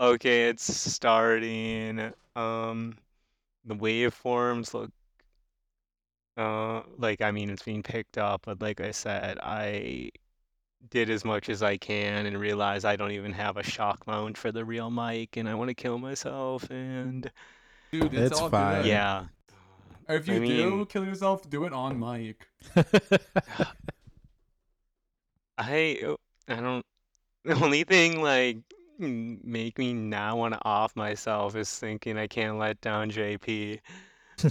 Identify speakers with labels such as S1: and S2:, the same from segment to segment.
S1: Okay, it's starting. Um, the waveforms look uh like I mean it's being picked up, but like I said, I did as much as I can and realized I don't even have a shock mount for the real mic and I want to kill myself and
S2: Dude, it's,
S3: It's
S2: all
S3: fine.
S2: good.
S1: yeah.
S2: Or if
S1: I
S2: you do
S1: mean-
S2: kill yourself, do it on mic.
S1: I I don't the only thing like m- make me now want to off myself is thinking I can't let down JP.
S2: Do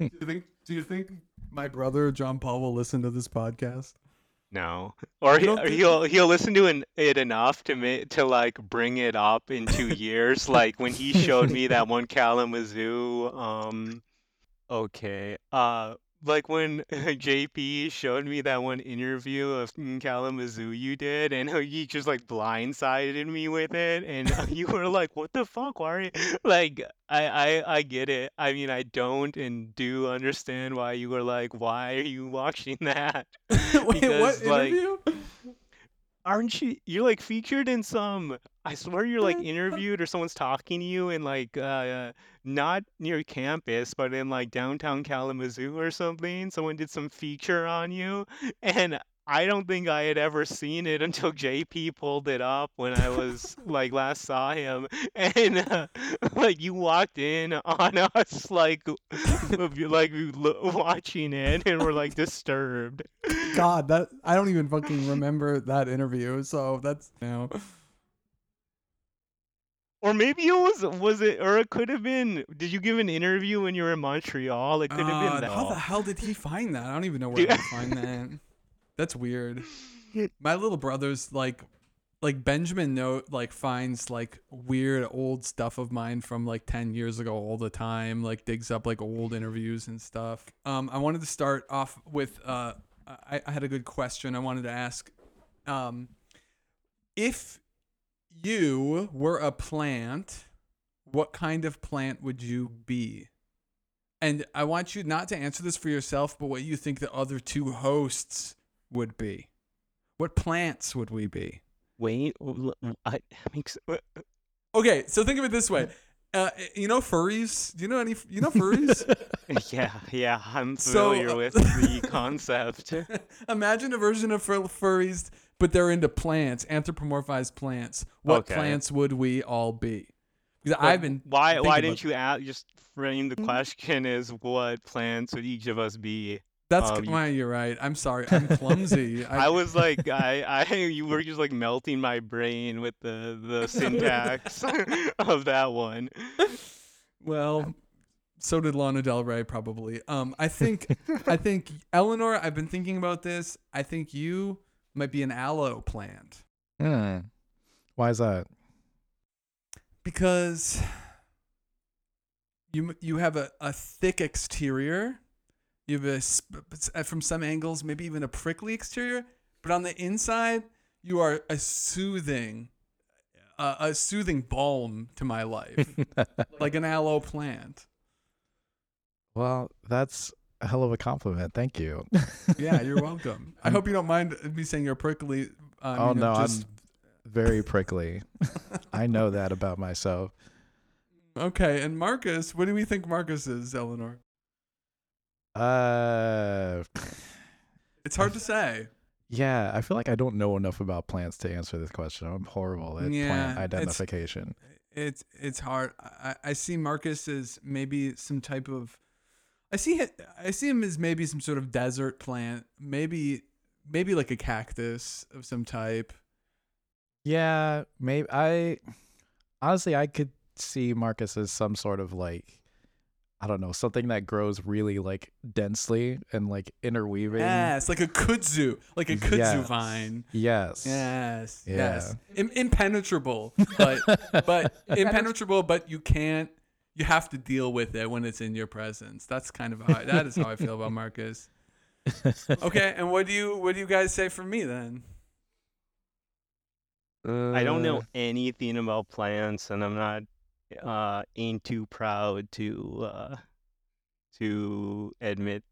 S2: you think? Do you think my brother John Paul will listen to this podcast?
S1: No, or, he,
S2: think-
S1: he'll he'll listen to an, it enough to ma- to like bring it up in two years, like when he showed me that one Kalamazoo. Um, okay, uh, like when JP showed me that one interview of Kalamazoo you did, and you just like blindsided me with it, and you were like, "What the fuck? Why are you like?" I I I get it. I mean, I don't and do understand why you were like, "Why are you watching that?"
S2: Wait, what
S1: Because, like,
S2: interview?
S1: Aren't you you're like featured in some i swear you're like interviewed or someone's talking to you in like uh not near campus but in like downtown kalamazoo or something someone did some feature on you and i don't think i had ever seen it until jp pulled it up when i was like last saw him and uh, like you walked in on us like like watching it and we're like disturbed
S2: God, that I don't even fucking remember that interview. So that's you know.
S1: Or maybe it was was it or it could have been did you give an interview when you were in Montreal? It could have
S2: Uh,
S1: been that.
S2: how the hell did he find that? I don't even know where
S1: Dude.
S2: he find that. That's weird. My little brother's like like Benjamin note like finds like weird old stuff of mine from like 10 years ago all the time like digs up like old interviews and stuff. Um i wanted to start off with uh i, I had a good question i wanted to ask. Um if you were a plant what kind of plant would you be? And i want you not to answer this for yourself but what you think the other two hosts would be what plants would we be
S1: Wait, l- I makes
S2: Okay, so think of it this way. Uh, you know furries? Do you know any? You know furries?
S1: yeah, yeah, I'm
S2: So,
S1: familiar
S2: uh,
S1: with the concept.
S2: Imagine a version of fur- furries, but they're into plants, anthropomorphized plants. What
S1: Okay.
S2: plants would we all be? Because I've been
S1: why why didn't you ask, just frame the question as what plants would each of us be?
S2: That's
S1: um,
S2: why you're right. I'm sorry. I'm clumsy.
S1: I was like I, I you were just like melting my brain with the the syntax of that one.
S2: Well, so did Lana Del Rey probably. Um, I think I think Eleanor. I've been thinking about this. I think you might be an aloe plant.
S3: Hmm. Why is that?
S2: because you you have a, a thick exterior you have a sp- uh, from some angles maybe even a prickly exterior but on the inside you are a soothing uh, a soothing balm to my life like an aloe plant
S3: well, that's a hell of a compliment. Thank you.
S2: yeah you're welcome i hope you don't mind me saying you're prickly uh, I
S3: oh
S2: mean,
S3: no,
S2: just-
S3: I'm very prickly. I know that about myself.
S2: okay and marcus what do we think marcus is eleanor
S3: Uh,
S2: it's hard to say
S3: yeah, I feel like I don't know enough about plants to answer this question. I'm horrible at
S2: Yeah,
S3: plant
S2: it's-
S3: identification.
S2: it's it's hard. I, I see Marcus as maybe some type of. I see it. I see him as maybe some sort of desert plant. Maybe maybe like a cactus of some type.
S3: Yeah, maybe I honestly I could see Marcus as some sort of like I don't know, something that grows really like densely and like interweaving.
S2: Yes, like a kudzu, like a kudzu
S3: Yes.
S2: vine.
S3: Yes.
S2: Yes,
S3: Yeah.
S2: yes, Im- impenetrable, but but impenetrable, but you can't. You have to deal with it when it's in your presence. That's kind of how I, that is how I feel about Marcus. Okay, and what do you what do you guys say for me then?
S1: I don't know
S3: Uh,
S1: anything about plants, and I'm not uh ain't too proud to uh to admit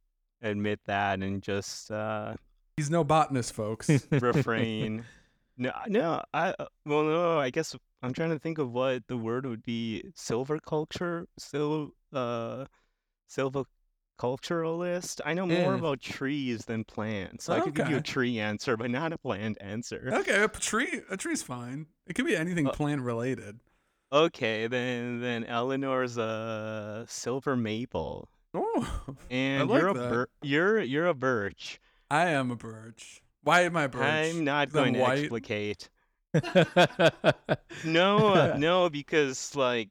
S1: admit that and just uh
S2: He's no botanist, folks.
S1: refrain. No, no, I uh, well, no, I guess I'm trying to think of what the word would be. Silviculture, sil, uh, silviculturalist. I know more
S2: Eh.
S1: about trees than plants, so I could give you a tree answer, but not a plant answer.
S2: Okay, a tree. A tree's fine. It could be anything
S1: Uh,
S2: plant related.
S1: Okay, then then Eleanor's a silver maple,
S2: Oh,
S1: and
S2: like
S1: you're a
S2: that.
S1: bir- you're you're a birch.
S2: I am a birch. Why am I a birch?
S1: I'm not
S2: 'Cause I'm
S1: going to
S2: white?
S1: explicate. No, uh, no, because like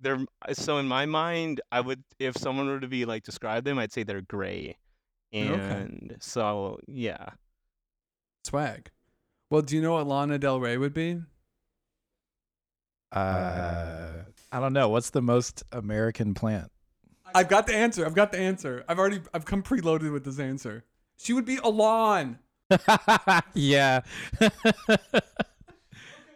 S1: they're so in my mind, I would if someone were to be like describe them, I'd say they're gray, and so yeah.
S2: Swag. Well, do you know what Lana Del Rey would be?
S3: Uh, I don't know. What's the most American plant?
S2: I've got the answer. I've got the answer. I've already I've come preloaded with this answer. She would be a lawn.
S3: yeah.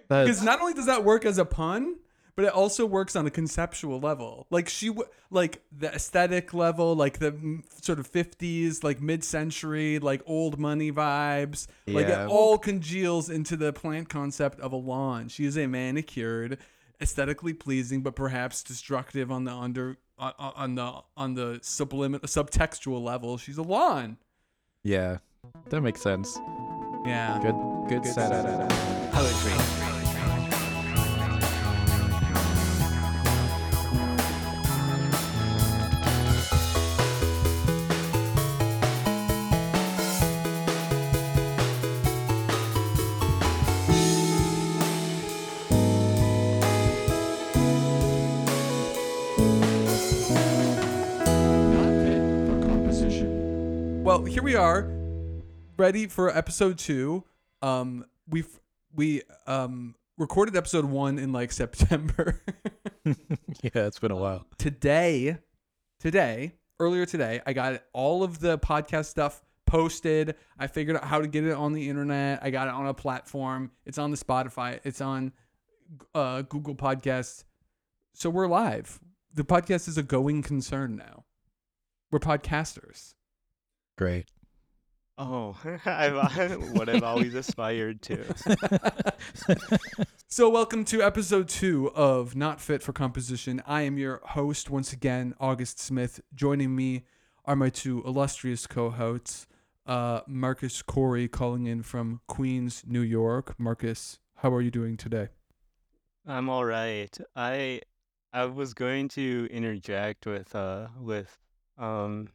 S2: Because not only does that work as a pun, but it also works on a conceptual level. Like she w- like the aesthetic level, like the sort of 50s, like mid-century, like old money vibes. Like
S3: Yeah.
S2: it all congeals into the plant concept of a lawn. She is a manicured, aesthetically pleasing but perhaps destructive on the under on, on the on the subliminal subtextual level. She's a lawn.
S3: yeah. That makes sense.
S2: Yeah.
S3: Good good,
S2: Good
S3: setup.
S2: setup.
S1: Poetry.
S2: Are, ready for episode two. Um, we've we um recorded episode one in like September.
S3: yeah, it's been a while.
S2: today, today, earlier today, I got all of the podcast stuff posted. I figured out how to get it on the internet. I got it on a platform. It's on the Spotify. It's on uh, Google Podcasts. So we're live. The podcast is a going concern now. We're podcasters.
S3: Great.
S1: Oh, I've, what I've always aspired to.
S2: So, welcome to episode two of Not Fit for Composition. I am your host once again, August Smith. Joining me are my two illustrious co hosts, uh, Marcus Corey, calling in from Queens, New York. Marcus, how are you doing today?
S1: I'm all right. I I was going to interject with uh with um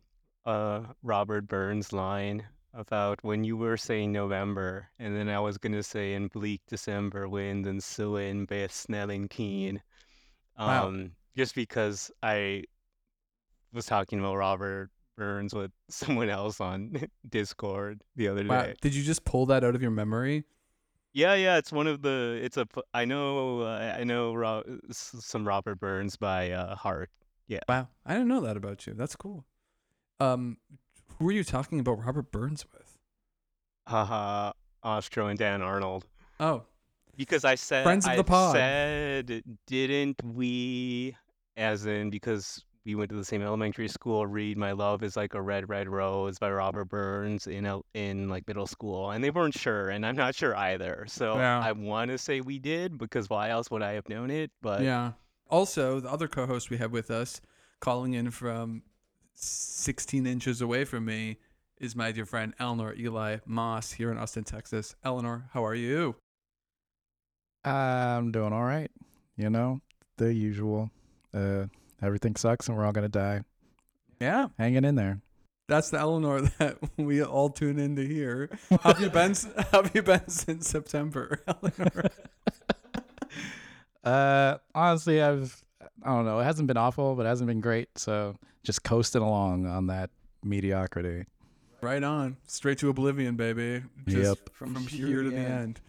S1: uh Robert Burns line about when you were saying November, and then I was gonna say in bleak December wind and Sylvan Bay Snelling Keen.
S2: Wow.
S1: Um just because I was talking about Robert Burns with someone else on Discord the other
S2: Wow.
S1: day.
S2: Did you just pull that out of your memory?
S1: Yeah, yeah, it's one of the. It's a. I know. Uh, I know Ro- some Robert Burns by uh, heart. Yeah.
S2: Wow. I didn't know that about you. That's cool. Um, who are you talking about Robert Burns with?
S1: Haha, Ostro and Dan Arnold.
S2: Oh,
S1: Because I said.
S2: Friends of the pod.
S1: said, didn't we? As in, because we went to the same elementary school. Read "My Love Is Like a Red Red Rose" by Robert Burns in el- in like middle school, and they weren't sure, and I'm not sure either. So
S2: Yeah.
S1: I want to say we did because why else would I have known it? But
S2: yeah. Also, the other co-host we have with us, calling in from 16 inches away from me, is my dear friend Eleanor Eli Moss here in Austin, Texas. Eleanor, how are you?
S3: I'm doing all right. You know, the usual. Uh, everything sucks and we're all gonna die.
S2: Yeah,
S3: Hanging in there.
S2: that's the Eleanor that we all tune in to hear. Have you been? have you been since September, Eleanor?
S3: Uh, honestly, I've I don't know. It hasn't been awful, but it hasn't been great. So just coasting along on that mediocrity.
S2: Right on. Straight to oblivion, baby. Just
S3: Yep.
S2: From, here to the end.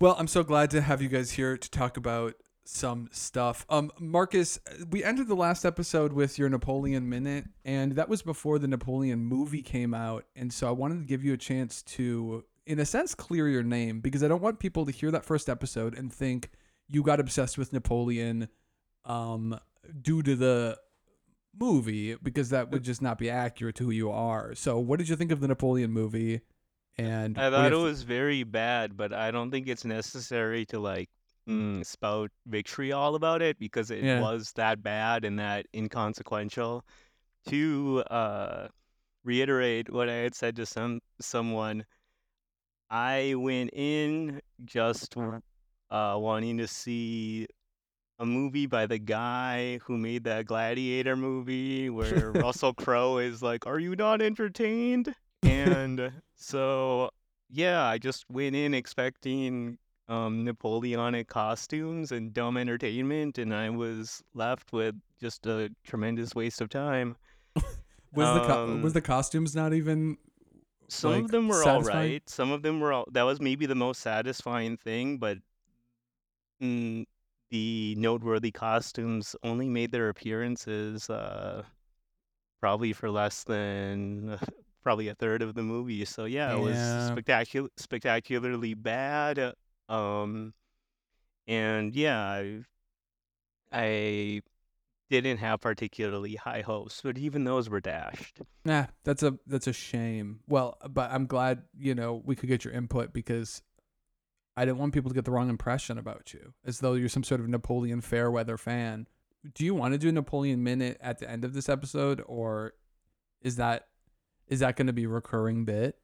S2: Well, I'm so glad to have you guys here to talk about some stuff. Um, Marcus, we ended the last episode with your Napoleon minute, and that was before the Napoleon movie came out. And so I wanted to give you a chance to, in a sense, clear your name because I don't want people to hear that first episode and think you got obsessed with Napoleon um, due to the movie because that would just not be accurate to who you are. So, what did you think of the Napoleon movie? And
S1: I thought it was very bad, but I don't think it's necessary to like mm, spout victory all about it because it
S2: Yeah.
S1: was that bad and that inconsequential. To uh, reiterate what I had said to some someone, I went in just uh, wanting to see a movie by the guy who made that Gladiator movie where Russell Crowe is like, "Are you not entertained?" And so, yeah, I just went in expecting um, Napoleonic costumes and dumb entertainment, and I was left with just a tremendous waste of time.
S2: was the co- was
S1: um,
S2: the costumes not even
S1: Some
S2: like,
S1: of them were all
S2: satisfying?
S1: right. Some of them were all. That was maybe the most satisfying thing, but mm, the noteworthy costumes only made their appearances uh, probably for less than probably a third of the movie. So yeah, it was spectacular, spectacularly bad. uh, Um, and yeah, I, I didn't have particularly high hopes, but even those were dashed.
S2: Nah, that's a that's a shame. Well, but I'm glad you know we could get your input because I didn't want people to get the wrong impression about you, as though you're some sort of Napoleon Fairweather fan. Do you want to do a Napoleon minute at the end of this episode, or is that is that going to be a recurring bit?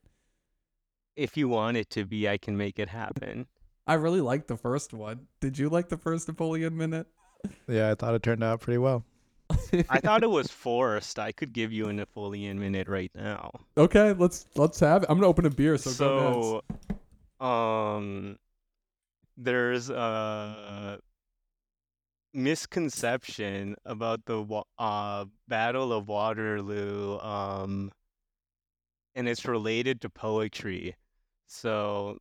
S1: If you want it to be, I can make it happen.
S2: I really liked the first one. Did you like the first Napoleon minute?
S3: Yeah, I thought it turned out pretty well.
S1: I thought it was forced. I could give you a Napoleon minute right now.
S2: okay, let's let's have it. I'm gonna open a beer, so, go nuts.
S1: So, um, there's a misconception about the uh, Battle of Waterloo, um, and it's related to poetry. So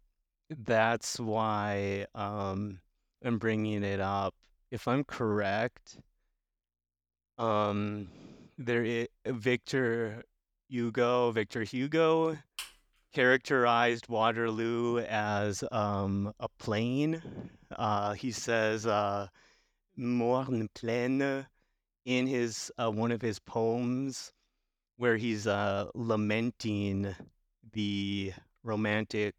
S1: that's why um, I'm bringing it up. If I'm correct, um, there is Victor Hugo, Victor Hugo characterized Waterloo as um, a plain. Uh, he says uh, "morne plaine" in his uh, one of his poems, where he's uh, lamenting the romantic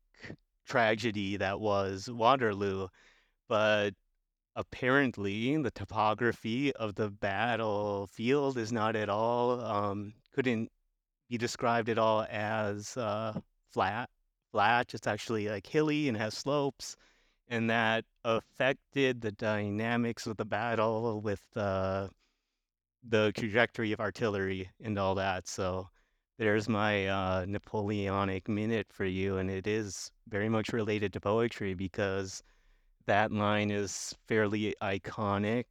S1: tragedy that was Waterloo, but apparently the topography of the battlefield is not at all um, couldn't be described at all as uh, flat flat it's actually like hilly and has slopes and that affected the dynamics of the battle with uh, the trajectory of artillery and all that so there's my uh, napoleonic minute for you and it is very much related to poetry because that line is fairly iconic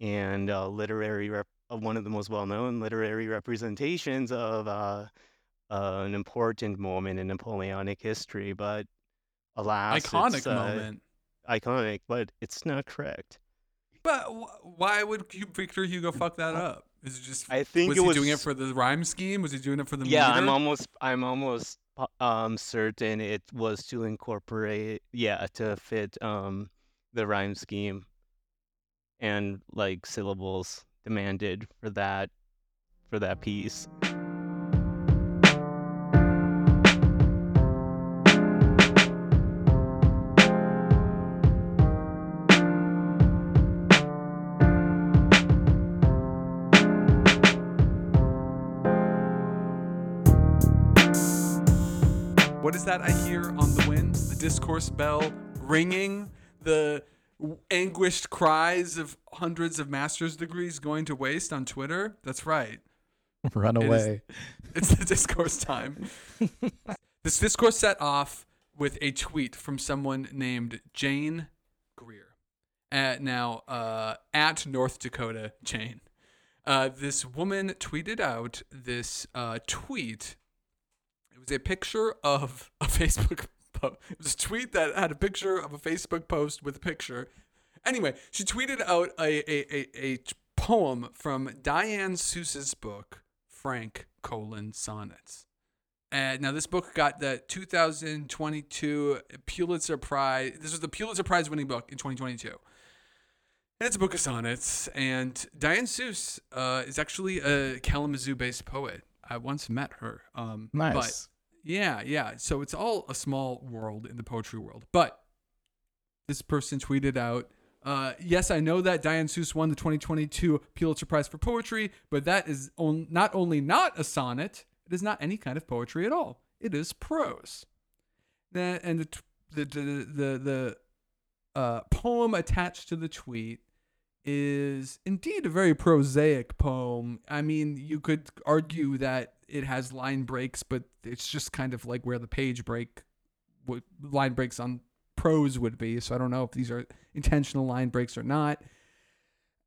S1: and uh, literary rep- uh, one of the most well-known literary representations of uh, uh, an important moment in Napoleonic history. But alas,
S2: Iconic
S1: it's, uh,
S2: moment.
S1: iconic, but it's not correct.
S2: But wh- why would Victor Hugo fuck that up? Is it just
S1: I think
S2: was
S1: it
S2: he
S1: was
S2: doing it for the rhyme scheme? Was he doing it for the
S1: yeah.
S2: meter?
S1: I'm almost I'm almost po- um certain it was to incorporate yeah to fit um the rhyme scheme and like syllables demanded for that for that piece.
S2: What is that I hear on the wind? The discourse bell ringing, the anguished cries of hundreds of master's degrees going to waste on Twitter. That's right.
S3: Run
S2: It is-
S3: away.
S2: It's the discourse time. this discourse set off with a tweet from someone named Jane Greer. At now, uh, at North Dakota Jane. Uh, this woman tweeted out this uh, tweet. Was a picture of a Facebook post. It was a tweet that had a picture of a Facebook post with a picture. Anyway, she tweeted out a a a poem from Diane Seuss's book, Frank colon sonnets. And now this book got the 2022 Pulitzer Prize. This was the Pulitzer Prize winning book in 2022. And it's a book of sonnets. And Diane Seuss uh, is actually a Kalamazoo based poet. I once met her. Um,
S3: Nice.
S2: Yeah, yeah. So it's all a small world in the poetry world. But this person tweeted out, uh, yes, I know that Diane Seuss won the 2022 Pulitzer Prize for Poetry, but that is on, not only not a sonnet, it is not any kind of poetry at all. It is prose. That and the the the the, the uh, poem attached to the tweet is indeed a very prosaic poem. I mean, you could argue that it has line breaks, but it's just kind of like where the page break, what line breaks on prose would be. So I don't know if these are intentional line breaks or not.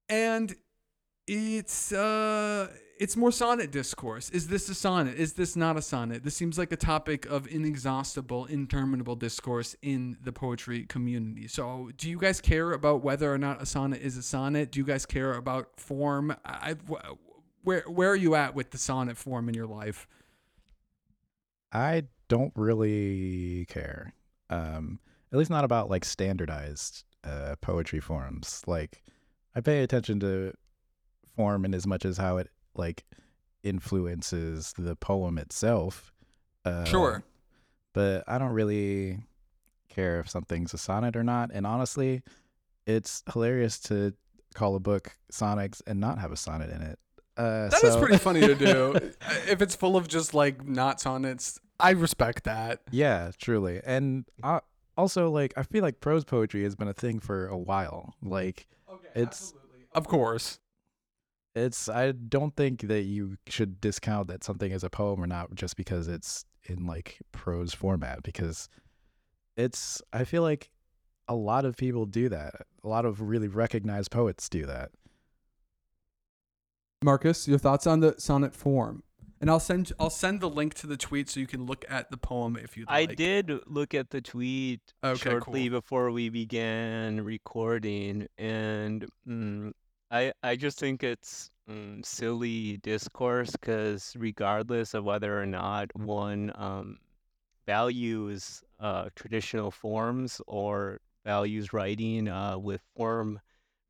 S2: And it's uh it's more sonnet discourse. Is this a sonnet? Is this not a sonnet? This seems like a topic of inexhaustible, interminable discourse in the poetry community. So, do you guys care about whether or not a sonnet is a sonnet? Do you guys care about form? I, where where are you at with the sonnet form in your life?
S3: I don't really care. Um, at least not about like standardized uh, poetry forms. Like, I pay attention to form in as much as how it like influences the poem itself. Uh,
S2: Sure.
S3: But I don't really care if something's a sonnet or not. And honestly, it's hilarious to call a book sonnets and not have a sonnet in it. Uh,
S2: That is
S3: so-
S2: pretty funny to do. if it's full of just like knots on sonnets, I respect that.
S3: Yeah, truly. And uh, also, like, I feel like prose poetry has been a thing for a while. Like, It's-
S2: Of course.
S3: it's, I don't think that you should discount that something is a poem or not just because it's in like prose format, because it's, I feel like a lot of people do that. A lot of really recognized poets do that.
S2: Marcus, your thoughts on the sonnet form? And I'll send I'll send the link to the tweet so you can look at the poem if you'd
S1: I
S2: like.
S1: did look at the tweet
S2: Okay,
S1: shortly
S2: cool.
S1: before we began recording, and mm, I I just think it's mm, silly discourse because regardless of whether or not one um, values uh, traditional forms or values writing uh, with form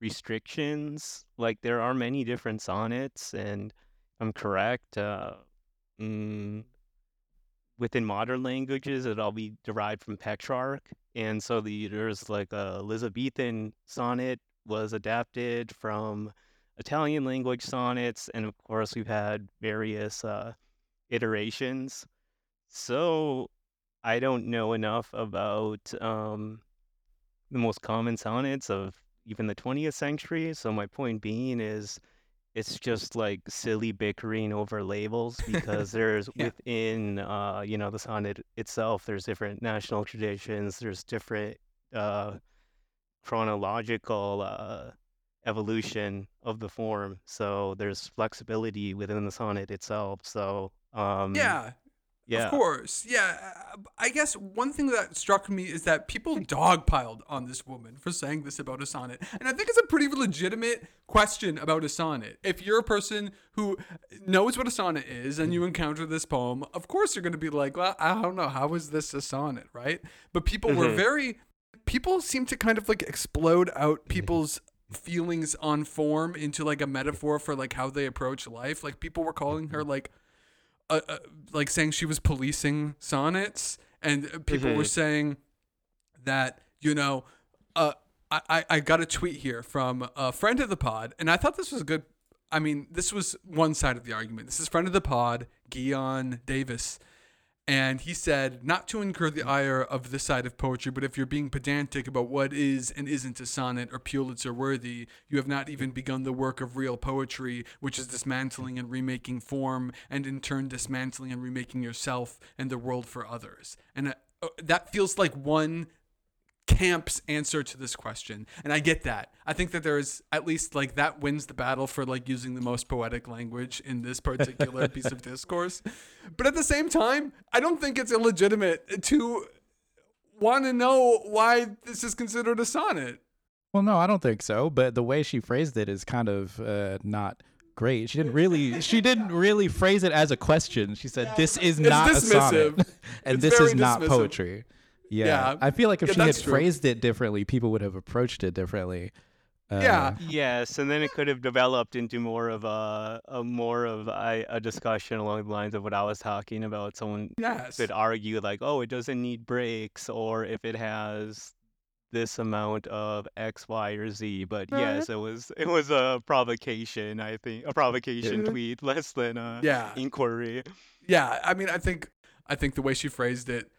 S1: restrictions, like there are many different sonnets, and I'm correct. Uh, mm, within modern languages, it all be derived from Petrarch, and so the there's like a Elizabethan sonnet was adapted from Italian language sonnets, and of course we've had various uh, iterations. So I don't know enough about um, the most common sonnets of even the 20th century. So my point being is it's just like silly bickering over labels because there's
S2: Yeah.
S1: within uh you know the sonnet itself there's different national traditions there's different uh chronological uh evolution of the form so there's flexibility within the sonnet itself so um
S2: Yeah,
S1: yeah
S2: of course. Yeah, uh, I guess one thing that struck me is that people dogpiled on this woman for saying this about a sonnet. And I think it's a pretty legitimate question about a sonnet. If you're a person who knows what a sonnet is and you encounter this poem, of course you're going to be like, well, I don't know, how is this a sonnet, right? But people were
S1: Mhm.
S2: very, people seem to kind of like explode out people's feelings on form into like a metaphor for like how they approach life. Like people were calling her like, uh, uh, like saying she was policing sonnets, and people were
S1: Mhm.
S2: saying that you know, uh, I I- I got a tweet here from a friend of the pod, and I thought this was a good. I mean, this was one side of the argument. This is friend of the pod, Guion Davis, and he said not to incur the ire of this side of poetry, but if you're being pedantic about what is and isn't a sonnet or Pulitzer worthy, you have not even begun the work of real poetry, which is dismantling and remaking form, and in turn dismantling and remaking yourself and the world for others. And uh, uh, that feels like one camp's answer to this question and i get that i think that there's at least like that wins the battle for like using the most poetic language in this particular piece of discourse but at the same time i don't think it's illegitimate to want to know why this is considered a sonnet
S3: Well, no, I don't think so. But the way she phrased it is kind of uh, not great. She didn't really. She didn't really phrase it as a question. She said, "This is not a sonnet, and
S2: It's
S3: this is not
S2: dismissive.
S3: poetry." Yeah.
S2: Yeah.
S3: I feel like if
S2: Yeah,
S3: she had
S2: true.
S3: phrased it differently, people would have approached it differently. Uh,
S2: Yeah.
S1: Yes, and then it could have developed into more of a, a more of a, a discussion along the lines of what I was talking about. Someone
S2: Yes.
S1: could argue like, oh, it doesn't need brakes, or if it has this amount of X, Y, or Z. But
S2: Right.
S1: yes, it was it was a provocation. I think a provocation
S2: Yeah.
S1: tweet, less than a
S2: Yeah.
S1: inquiry.
S2: Yeah, I mean, I think I think the way she phrased it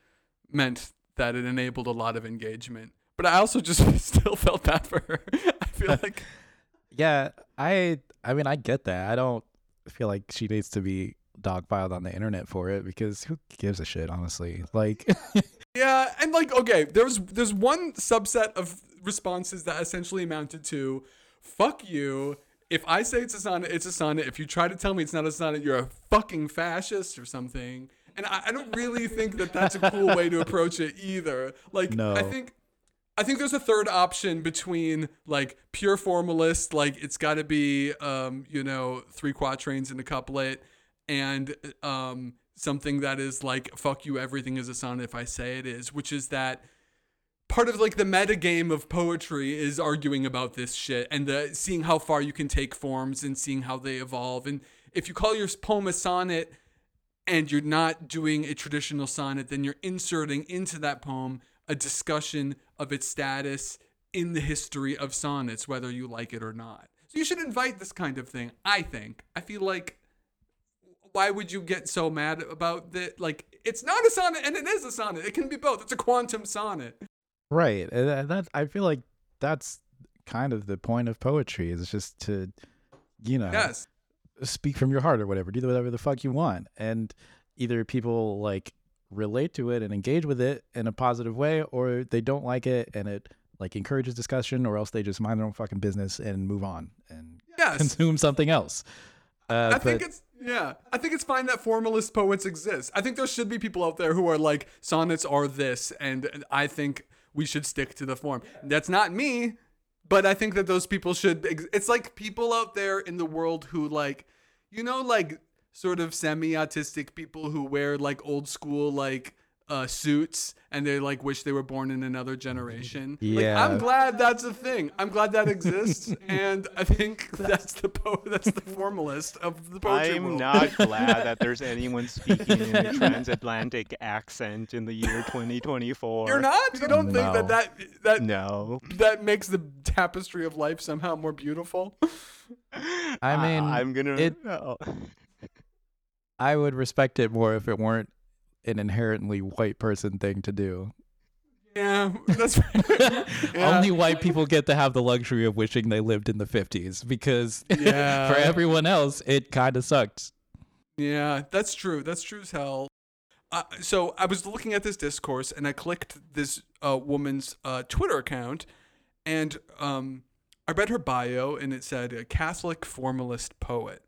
S2: meant that it enabled a lot of engagement. But I also just still felt bad for her. I feel like
S3: Yeah, I I mean I get that. I don't feel like she needs to be dogpiled on the internet for it because who gives a shit, honestly? Like
S2: yeah, and like okay, there's there's one subset of responses that essentially amounted to fuck you. If I say it's a sonnet, it's a sonnet. If you try to tell me it's not a sonnet, you're a fucking fascist or something. And I, I don't really think that that's a cool way to approach it either. Like,
S3: No.
S2: I think I think there's a third option between like pure formalist, like it's got to be, um, you know, three quatrains in a couplet, and um, something that is like "fuck you, everything is a sonnet if I say it is," which is that part of like the meta game of poetry is arguing about this shit and the seeing how far you can take forms and seeing how they evolve. And if you call your poem a sonnet and you're not doing a traditional sonnet, then you're inserting into that poem a discussion of its status in the history of sonnets, whether you like it or not. So you should invite this kind of thing, I think. I feel like why would you get so mad about that? Like, it's not a sonnet and it is a sonnet. It can be both. It's a quantum sonnet.
S3: Right. And that- I feel like that's kind of the point of poetry is just to you know
S2: Yes.
S3: Speak from your heart or whatever. Do whatever the fuck you want. And either people like relate to it and engage with it in a positive way or they don't like it and it like encourages discussion or else they just mind their own fucking business and move on and
S2: Yes.
S3: consume something else. Uh,
S2: I think it's yeah. I think it's fine that formalist poets exist. I think there should be people out there who are like sonnets are this, and I think we should stick to the form. That's not me, but I think that those people should. Ex- it's like people out there in the world who like, you know, like sort of semi-autistic people who wear like old school like uh, suits and they like wish they were born in another generation. Like,
S3: Yeah.
S2: I'm glad that's a thing. I'm glad that exists, and I think that's the po- that's the formalist of the poetry
S1: I'm
S2: world.
S1: not glad that there's anyone speaking in a transatlantic accent in the year 2024.
S2: You're not. You don't think that that that
S1: No.
S2: that makes the tapestry of life somehow more beautiful.
S3: I mean,
S1: I'm gonna.
S3: it-
S1: oh.
S3: I would respect it more if it weren't an inherently white person thing to do.
S2: Yeah, that's right. Yeah.
S3: Only white people get to have the luxury of wishing they lived in the 50s because
S2: Yeah.
S3: for everyone else, it kind of sucked.
S2: Yeah, that's true. That's true as hell. Uh, so I was looking at this discourse and I clicked this uh, woman's uh, Twitter account, and um, I read her bio and it said a Catholic formalist poet,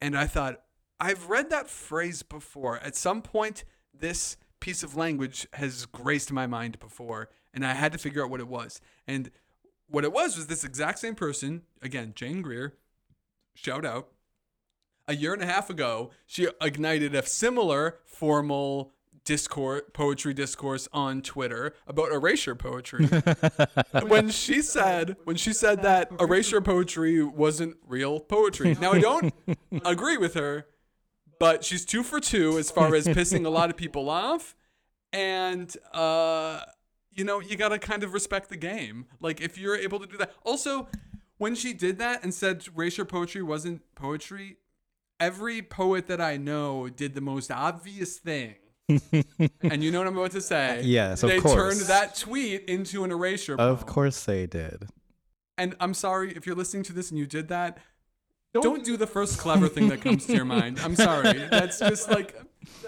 S2: and I thought I've read that phrase before. At some point, this piece of language has graced my mind before, and I had to figure out what it was. And what it was was this exact same person, again, Jane Greer, shout out. A year and a half ago, she ignited a similar formal discourse, poetry discourse on Twitter about erasure poetry. when she said, when she said that erasure poetry wasn't real poetry. Now I don't agree with her, but she's two for two as far as pissing a lot of people off. And, uh, you know, you got to kind of respect the game. Like, if you're able to do that. Also, when she did that and said erasure poetry wasn't poetry, every poet that I know did the most obvious thing. and you know what I'm about to say.
S3: Yes, of
S2: they
S3: course.
S2: turned that tweet into an erasure
S3: Of
S2: poem.
S3: course they did.
S2: And I'm sorry if you're listening to this and you did that. Don't, do the first clever thing that comes to your mind. I'm sorry. That's just like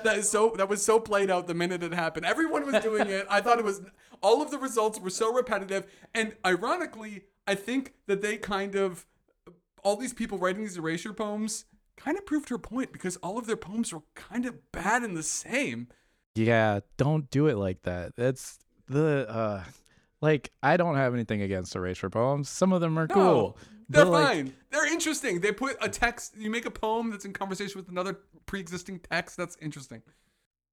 S2: that is so that was so played out the minute it happened. Everyone was doing it. I thought it was all of the results were so repetitive and ironically, I think that they kind of all these people writing these erasure poems kind of proved her point because all of their poems were kind of bad and the same.
S3: Yeah, don't do it like that. That's the uh like I don't have anything against erasure poems. Some of them are
S2: No,
S3: cool.
S2: They're
S3: but, like,
S2: fine. They're interesting. They put a text. You make a poem that's in conversation with another pre-existing text. That's interesting.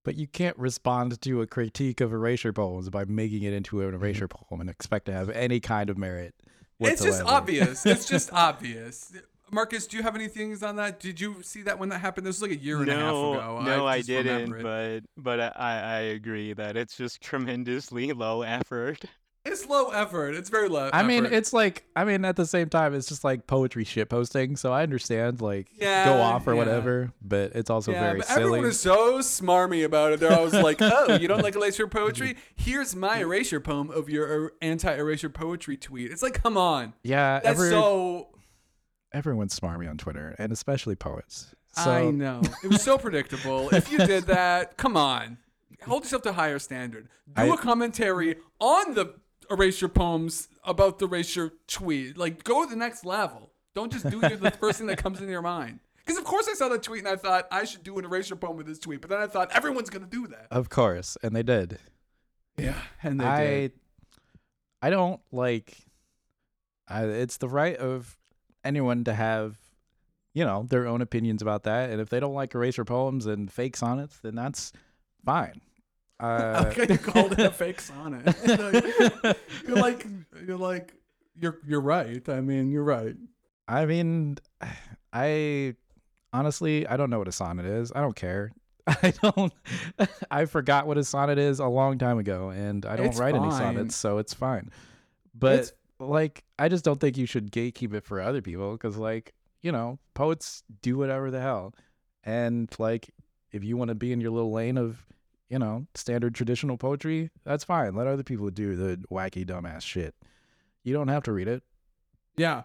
S3: But you can't respond to a critique of erasure poems by making it into an mm-hmm. erasure poem and expect to have any kind of merit.
S2: It's just obvious. It's just obvious. Marcus, do you have any things on that? Did you see that when that happened? This was like a year and a half ago.
S1: no, I,
S2: just
S1: didn't. But but I I agree that it's just tremendously low effort.
S2: It's low effort. It's very low.
S3: I mean, it's like I mean, at the same time, it's just like poetry shit posting. So I understand, like,
S2: Yeah,
S3: go off or
S2: yeah.
S3: whatever. But it's also
S2: yeah,
S3: very
S2: but
S3: silly.
S2: everyone is so smarmy about it. They're always like, "Oh, you don't like erasure poetry? Here's my erasure poem of your er, anti-erasure poetry tweet." It's like, come on,
S3: yeah,
S2: that's
S3: every,
S2: so.
S3: everyone's smarmy on Twitter, and especially poets. So
S2: I know it was so predictable. If you did that, come on, hold yourself to a higher standard. Do
S3: I-
S2: a commentary on the erasure poems about the erasure tweet. Like, go to the next level. Don't just do the first thing that comes into your mind. Because of course I saw the tweet and I thought I should do an erasure poem with this tweet, but then I thought everyone's gonna do that.
S3: of course, and they did.
S2: Yeah, and they
S3: I
S2: did.
S3: I don't like. I, it's the right of anyone to have, you know, their own opinions about that, and if they don't like erasure poems and fake sonnets, then that's fine. Uh,
S2: okay, you called it a fake sonnet. you're like, you're like, you're you're right. I mean, you're right.
S3: I mean, I honestly I don't know what a sonnet is. I don't care. I don't. I forgot what a sonnet is a long time ago, and I don't
S2: It's
S3: write any sonnets, so it's fine. But
S2: It's-
S3: like, I just don't think you should gatekeep it for other people because, like, you know, poets do whatever the hell, and like, if you want to be in your little lane of, you know, standard traditional poetry, that's fine. Let other people do the wacky dumbass shit. You don't have to read it.
S2: Yeah.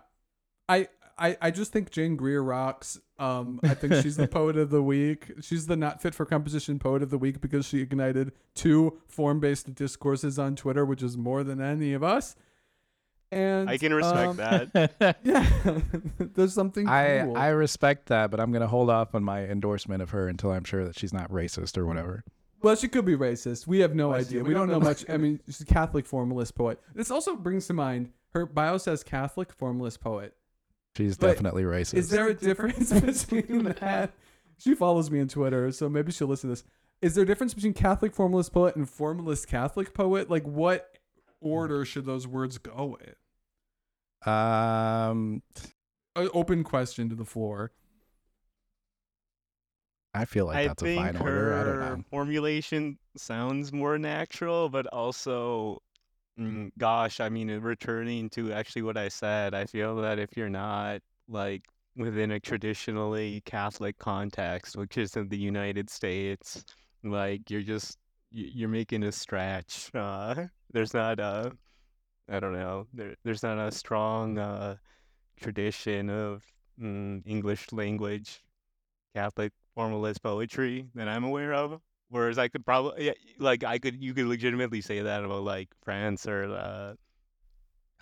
S2: I, I I just think Jane Greer rocks. Um, I think she's the poet of the week. She's the not fit for composition poet of the week because she ignited two form based discourses on Twitter, which is more than any of us. And
S1: I can respect
S2: um,
S1: that.
S2: Yeah, there's something
S3: I
S2: cool.
S3: I respect that, but I'm gonna hold off on my endorsement of her until I'm sure that she's not racist or whatever.
S2: Well, she could be racist. We have no
S3: Well,
S2: idea.
S3: see,
S2: We, don't, know much. I mean, she's a Catholic formalist poet. This also brings to mind her bio says Catholic formalist poet.
S3: She's
S2: But
S3: definitely racist.
S2: Is there a difference between that? She follows me on Twitter, so maybe she'll listen to this. Is there a difference between Catholic formalist poet and formalist Catholic poet? Like, what order should those words go in?
S3: um,
S2: An open question to the floor.
S3: I feel like
S1: I
S3: that's a
S1: think
S3: fine
S1: her
S3: order. I don't know.
S1: formulation sounds more natural, but also, mm, gosh, I mean, returning to actually what I said, I feel that if you're not like within a traditionally Catholic context, which is in the United States, like you're just you're making a stretch. Uh, there's not a, I don't know, there there's not a strong uh, tradition of mm, English language Catholic formalist poetry that I'm aware of. Whereas I could probably, yeah, like, I could, you could legitimately say that about like France or uh,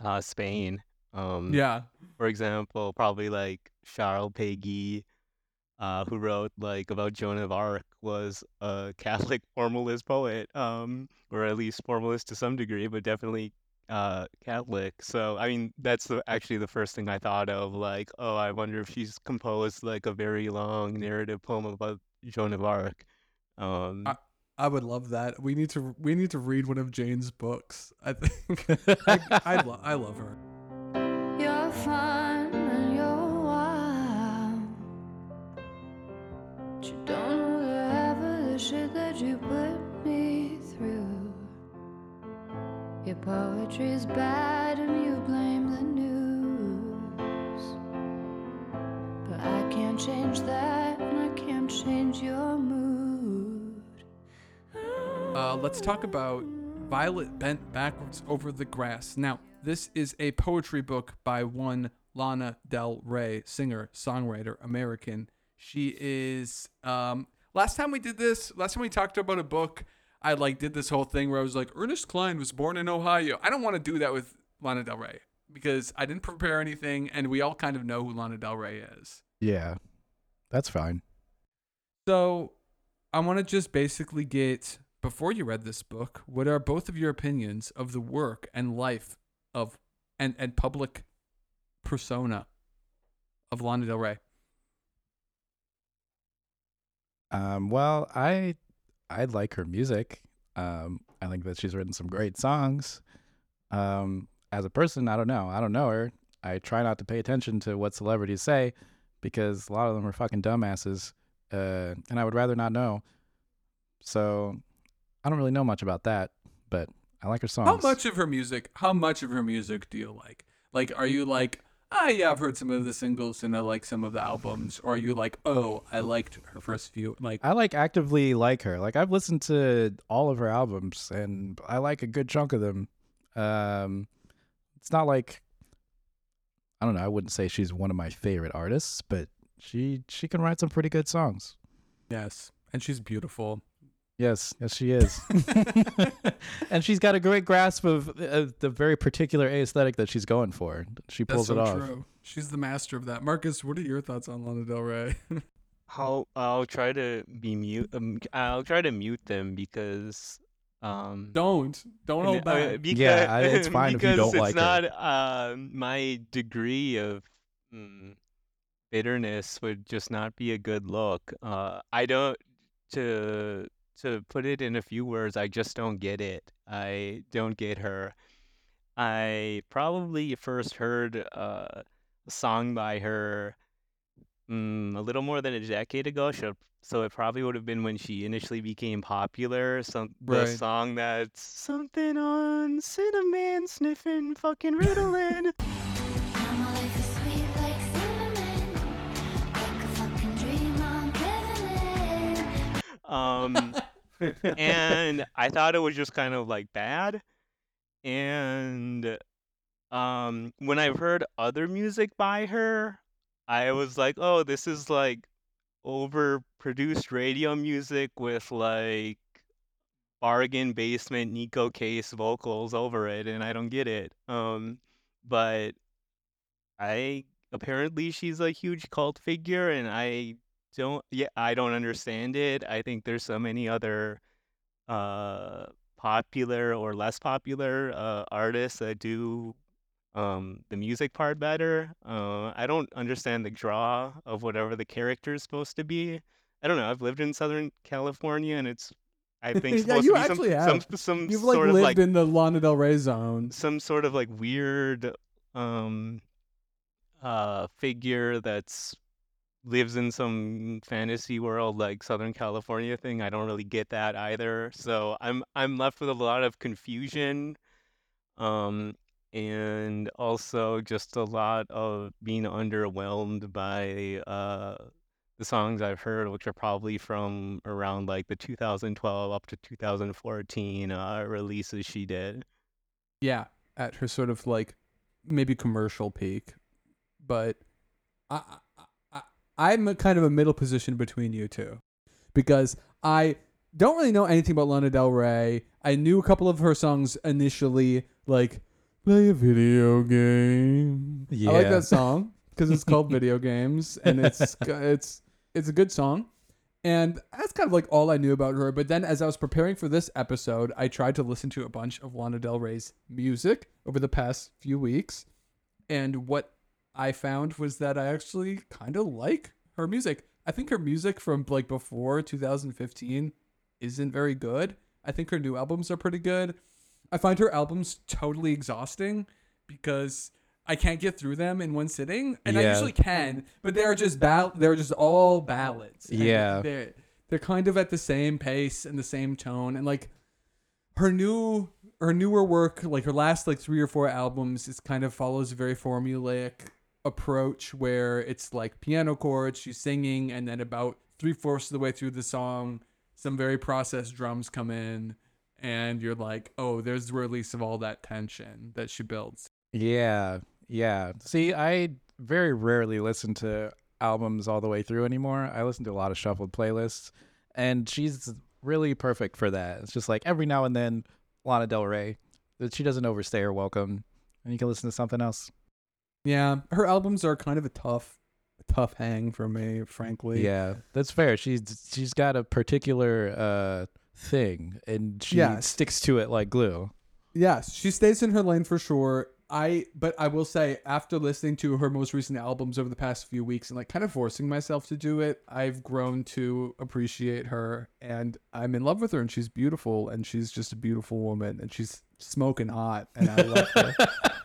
S1: uh, Spain. Um,
S2: Yeah.
S1: For example, probably like Charles Péguy, uh, who wrote like about Joan of Arc, was a Catholic formalist poet, um, or at least formalist to some degree, but definitely uh, Catholic. So I mean, that's the, actually the first thing I thought of. Like, oh, I wonder if she's composed like a very long narrative poem about Joan of Arc. Um,
S2: I- I would love that. We need to we need to read one of Jane's books. I think I I, lo- I love her.
S4: You're fun and you're wild. But you don't Your poetry's bad and you blame the news. But I can't change that and I can't change your mood.
S2: Uh, let's talk about Violet Bent Backwards Over the Grass. Now, this is a poetry book by one Lana Del Rey, singer, songwriter, American. She is. Um, last time we did this, last time we talked about a book, I like did this whole thing where I was like, Ernest Klein was born in Ohio. I don't want to do that with Lana Del Rey because I didn't prepare anything, and we all kind of know who Lana Del Rey is.
S3: Yeah, that's fine.
S2: So I want to just basically get before you read this book, what are both of your opinions of the work and life of and and public persona of Lana Del Rey?
S3: Um, well, I I like her music. Um, I think that she's written some great songs. Um, as a person, I don't know. I don't know her. I try not to pay attention to what celebrities say because a lot of them are fucking dumbasses, uh, and I would rather not know. So I don't really know much about that, but I like her songs.
S2: How much of her music? How much of her music do you like? Like, are you like, ah, yeah, I've heard some of the singles and I like some of the albums, or are you like, oh, I liked her first few, like,
S3: I like actively like her. Like I've listened to all of her albums and I like a good chunk of them. Um it's not like I don't know, I wouldn't say she's one of my favorite artists, but she she can write some pretty good songs.
S2: yes, and she's beautiful.
S3: Yes, yes she is. and she's got a great grasp of uh, the very particular aesthetic that she's going for. She
S2: That's
S3: pulls
S2: so
S3: it off.
S2: true. She's the master of that. Marcus, what are your thoughts on Lana Del Rey?
S1: I'll I'll try to be mute. Um, I'll try to mute them because um.
S2: don't, don't hold
S1: n- uh,
S2: back.
S1: because,
S3: Yeah, I- it's fine if you don't
S1: it's
S3: like her.
S1: not uh, my degree of mm, bitterness would just not be a good look. Uh, I don't to to put it in a few words. I just don't get it. I don't get her. I probably first heard uh, a song by her mm, a little more than a decade ago. So, it probably would have been when she initially became popular. Some the
S2: Right.
S1: song that's something on cinnamon sniffing fucking Ritalin.
S4: My life is sweet like cinnamon, like a fucking dream I'm living in.
S1: um, and I thought it was just kind of like bad. And um, when I've heard other music by her, I was like, oh, this is like overproduced radio music with like bargain basement Neko Case vocals over it, and I don't get it. Um, but I apparently she's a huge cult figure, and I don't yeah I don't understand it. I think there's so many other uh popular or less popular uh artists that do um the music part better. Uh I don't understand the draw of whatever the character is supposed to be. I don't know. I've lived in Southern California and it's I think
S2: Yeah,
S1: supposed
S2: you
S1: to be
S2: actually
S1: some,
S2: have.
S1: some some
S2: You've like
S1: sort
S2: lived
S1: of like
S2: in the Lana Del Rey zone.
S1: some sort of like weird um uh figure that's lives in some fantasy world like Southern California thing. I don't really get that either. So I'm I'm left with a lot of confusion um and also just a lot of being underwhelmed by uh the songs I've heard, which are probably from around like the 2012 up to 2014 uh, releases she did.
S2: Yeah, at her sort of like maybe commercial peak, but I, I'm a kind of a middle position between you two, because I don't really know anything about Lana Del Rey. I knew a couple of her songs initially, like "Play a Video Game." Yeah. I like that song because it's called "Video Games" and it's it's it's a good song. And that's kind of like all I knew about her. But then as I was preparing for this episode, I tried to listen to a bunch of Lana Del Rey's music over the past few weeks. And what I found was that I actually kind of like her music. I think her music from like before 2015 isn't very good. I think her new albums are pretty good. I find her albums totally exhausting because I can't get through them in one sitting, and I usually can, but they're just ball- they're just all ballads.
S3: Yeah.
S2: they're they're kind of at the same pace and the same tone, and like her new her newer work, like her last like three or four albums, is kind of follows a very formulaic approach where it's like piano chords, she's singing, and then about three fourths of the way through the song, some very processed drums come in, and you're like, oh, there's the release of all that tension that she builds.
S3: Yeah, yeah. See, I very rarely listen to albums all the way through anymore. I listen to a lot of shuffled playlists, and she's really perfect for that. It's just like every now and then, Lana Del Rey, that she doesn't overstay her welcome, and you can listen to something else.
S2: Yeah, her albums are kind of a tough, a tough hang for me, frankly.
S3: Yeah, that's fair. She's she's got a particular uh thing, and she
S2: Yes.
S3: sticks to it like glue.
S2: Yes, she stays in her lane for sure. I but I will say after listening to her most recent albums over the past few weeks and like kind of forcing myself to do it, I've grown to appreciate her and I'm in love with her and she's beautiful and she's just a beautiful woman and she's smoking hot and I love her.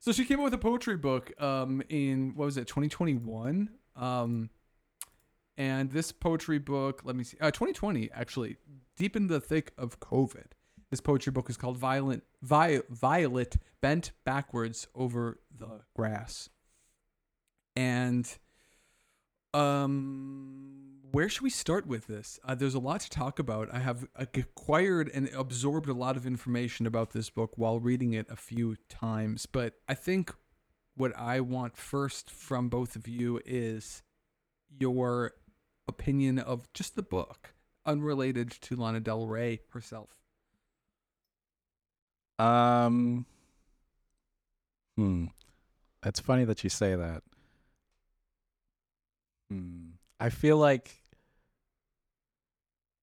S2: So she came out with a poetry book um, in what was it, 2021? Um, and this poetry book, let me see, uh, 2020 actually, deep in the thick of COVID. This poetry book is called Violent Vi- Violet Bent Backwards Over the Grass. And um where should we start with this? Uh, there's a lot to talk about. I have acquired and absorbed a lot of information about this book while reading it a few times, but I think what I want first from both of you is your opinion of just the book, unrelated to Lana Del Rey herself.
S3: Um. Hmm. It's funny that you say that. Hmm. I feel like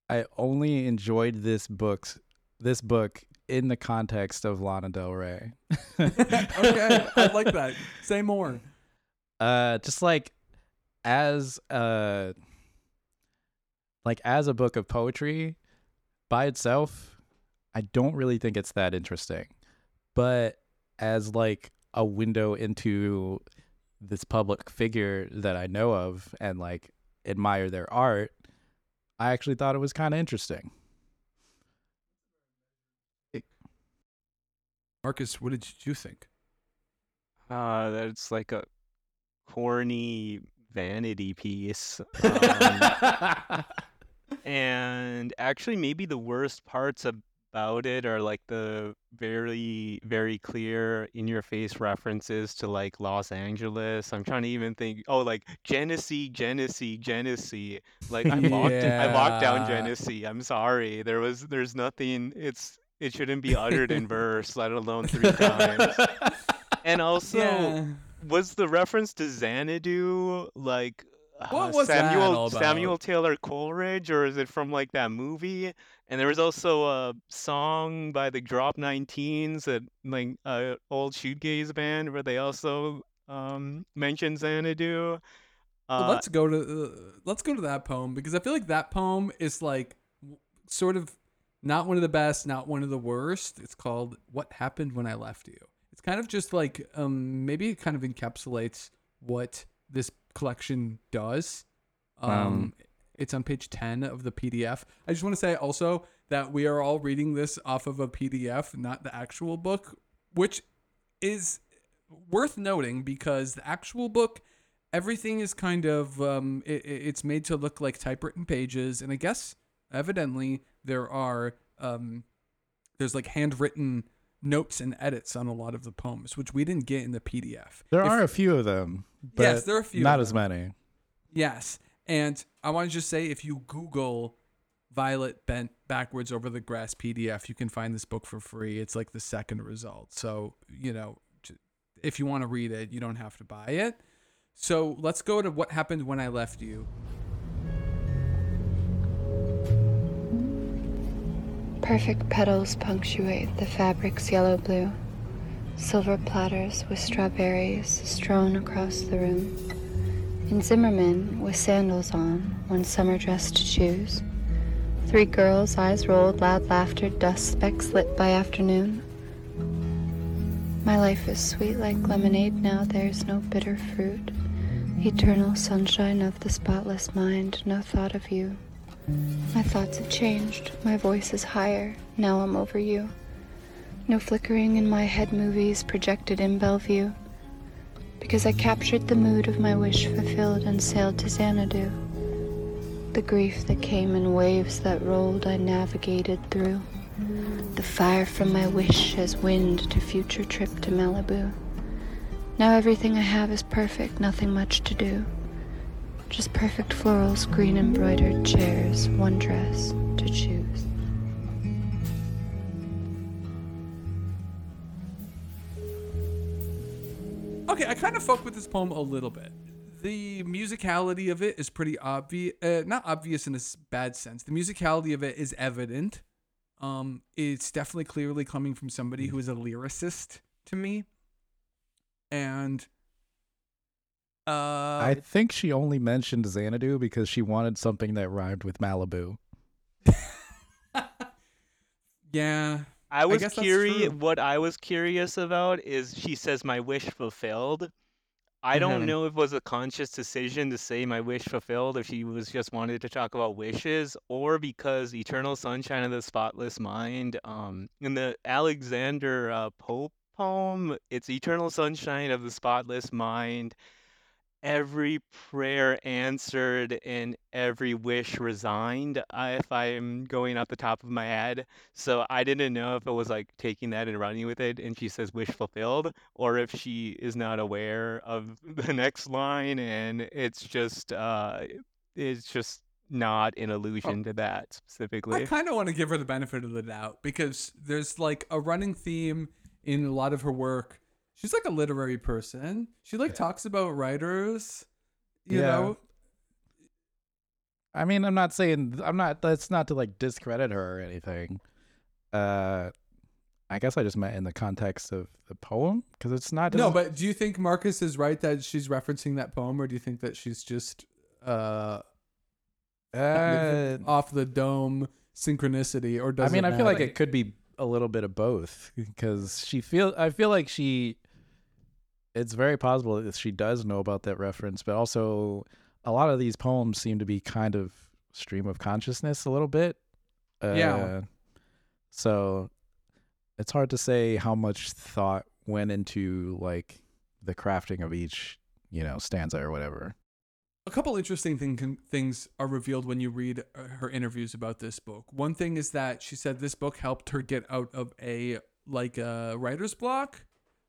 S3: I only enjoyed this book's this book in the context of Lana Del Rey.
S2: okay, I like that. Say more.
S3: Uh, just like as uh, like as a book of poetry by itself, I don't really think it's that interesting. But as like a window into this public figure that I know of and like admire their art, I actually thought it was kind of interesting.
S2: Marcus, what did you think?
S1: Uh, that's like a corny vanity piece. Um, and actually, maybe the worst parts about it are like the very, very clear in your face references to like Los Angeles. I'm trying to even think, oh, like Genesee, Genesee, Genesee. Like I walked, I walked down Genesee. I'm sorry. There was, there's nothing. It's, it shouldn't be uttered in verse, let alone three times. And also, was the reference to Xanadu like
S2: What
S1: uh,
S2: was that
S1: Samuel? Samuel Taylor Coleridge, or is it from like that movie? And there was also a song by the Drop 19s, that like uh, old shoegaze band, where they also um mentioned Xanadu.
S2: Well,
S1: Uh,
S2: let's go to uh, let's go to that poem because I feel like that poem is like w- sort of not one of the best, not one of the worst. It's called "What Happened When I Left You." It's kind of just like um maybe it kind of encapsulates what this collection does. Um,
S3: Um,
S2: it's on page 10 of the PDF. I just want to say also that we are all reading this off of a PDF, not the actual book, which is worth noting because the actual book everything is kind of um, it, it- it's made to look like typewritten pages and i guess evidently there are um, there's like handwritten notes and edits on a lot of the poems which we didn't get in the pdf
S3: There
S2: If-
S3: are a few of them. But
S2: Yes, there are a few
S3: Not as many.
S2: Yes. And I want to just say if you Google Violet Bent Backwards Over the Grass PDF, you can find this book for free. It's like the second result. So, you know, if you want to read it, you don't have to buy it. So let's go to what happened when I left you.
S4: Perfect petals punctuate the fabric's yellow blue. Silver platters with strawberries strewn across the room. And Zimmerman with sandals on, one summer dress to choose. Three girls, eyes rolled, loud laughter, dust specks lit by afternoon. My life is sweet like lemonade now, there's no bitter fruit. Eternal sunshine of the spotless mind, no thought of you. My thoughts have changed. My voice is higher. Now I'm over you. No flickering in my head movies projected in Bellevue. Because I captured the mood of my wish fulfilled and sailed to Xanadu. The grief that came in waves that rolled, I navigated through. The fire from my wish as wind to future trip to Malibu. Now everything I have is perfect, nothing much to do. Just perfect florals, green embroidered chairs, one dress to choose.
S2: Kind of fuck with this poem a little bit. The musicality of it is pretty obvious, uh, not obvious in a bad sense. The musicality of it is evident. Um, it's definitely clearly coming from somebody who is a lyricist to me, and uh,
S3: I think she only mentioned Xanadu because she wanted something that rhymed with Malibu.
S2: yeah,
S1: I was curious. What I was curious about is she says my wish fulfilled. I don't
S3: Mhm.
S1: know if it was a conscious decision to say my wish fulfilled, if she was just wanted to talk about wishes, or because Eternal Sunshine of the Spotless Mind, um, in the Alexander uh, Pope poem, it's Eternal Sunshine of the Spotless Mind. Every prayer answered and every wish resigned, I, if I'm going off the top of my head. So I didn't know if it was like taking that and running with it, and she says wish fulfilled, or if she is not aware of the next line and it's just uh, it's just not an allusion to that specifically.
S2: I kind of want to give her the benefit of the doubt because there's like a running theme in a lot of her work. She's like a literary person. She like talks about writers, you
S3: Yeah.
S2: know.
S3: I mean, I'm not saying I'm not. That's not to like discredit her or anything. Uh, I guess I just meant in the context of the poem because it's not.
S2: No, but do you think Marcus is right that she's referencing that poem, or do you think that she's just uh,
S3: uh,
S2: off the dome synchronicity? Or does
S3: I mean,
S2: it
S3: I feel like it could be a little bit of both because she feel. I feel like she. It's very possible that she does know about that reference, but also a lot of these poems seem to be kind of stream of consciousness a little bit. Uh,
S2: Yeah.
S3: So it's hard to say how much thought went into like the crafting of each, you know, stanza or whatever.
S2: A couple interesting thing, things are revealed when you read uh, her interviews about this book. One thing is that she said this book helped her get out of a like a writer's block,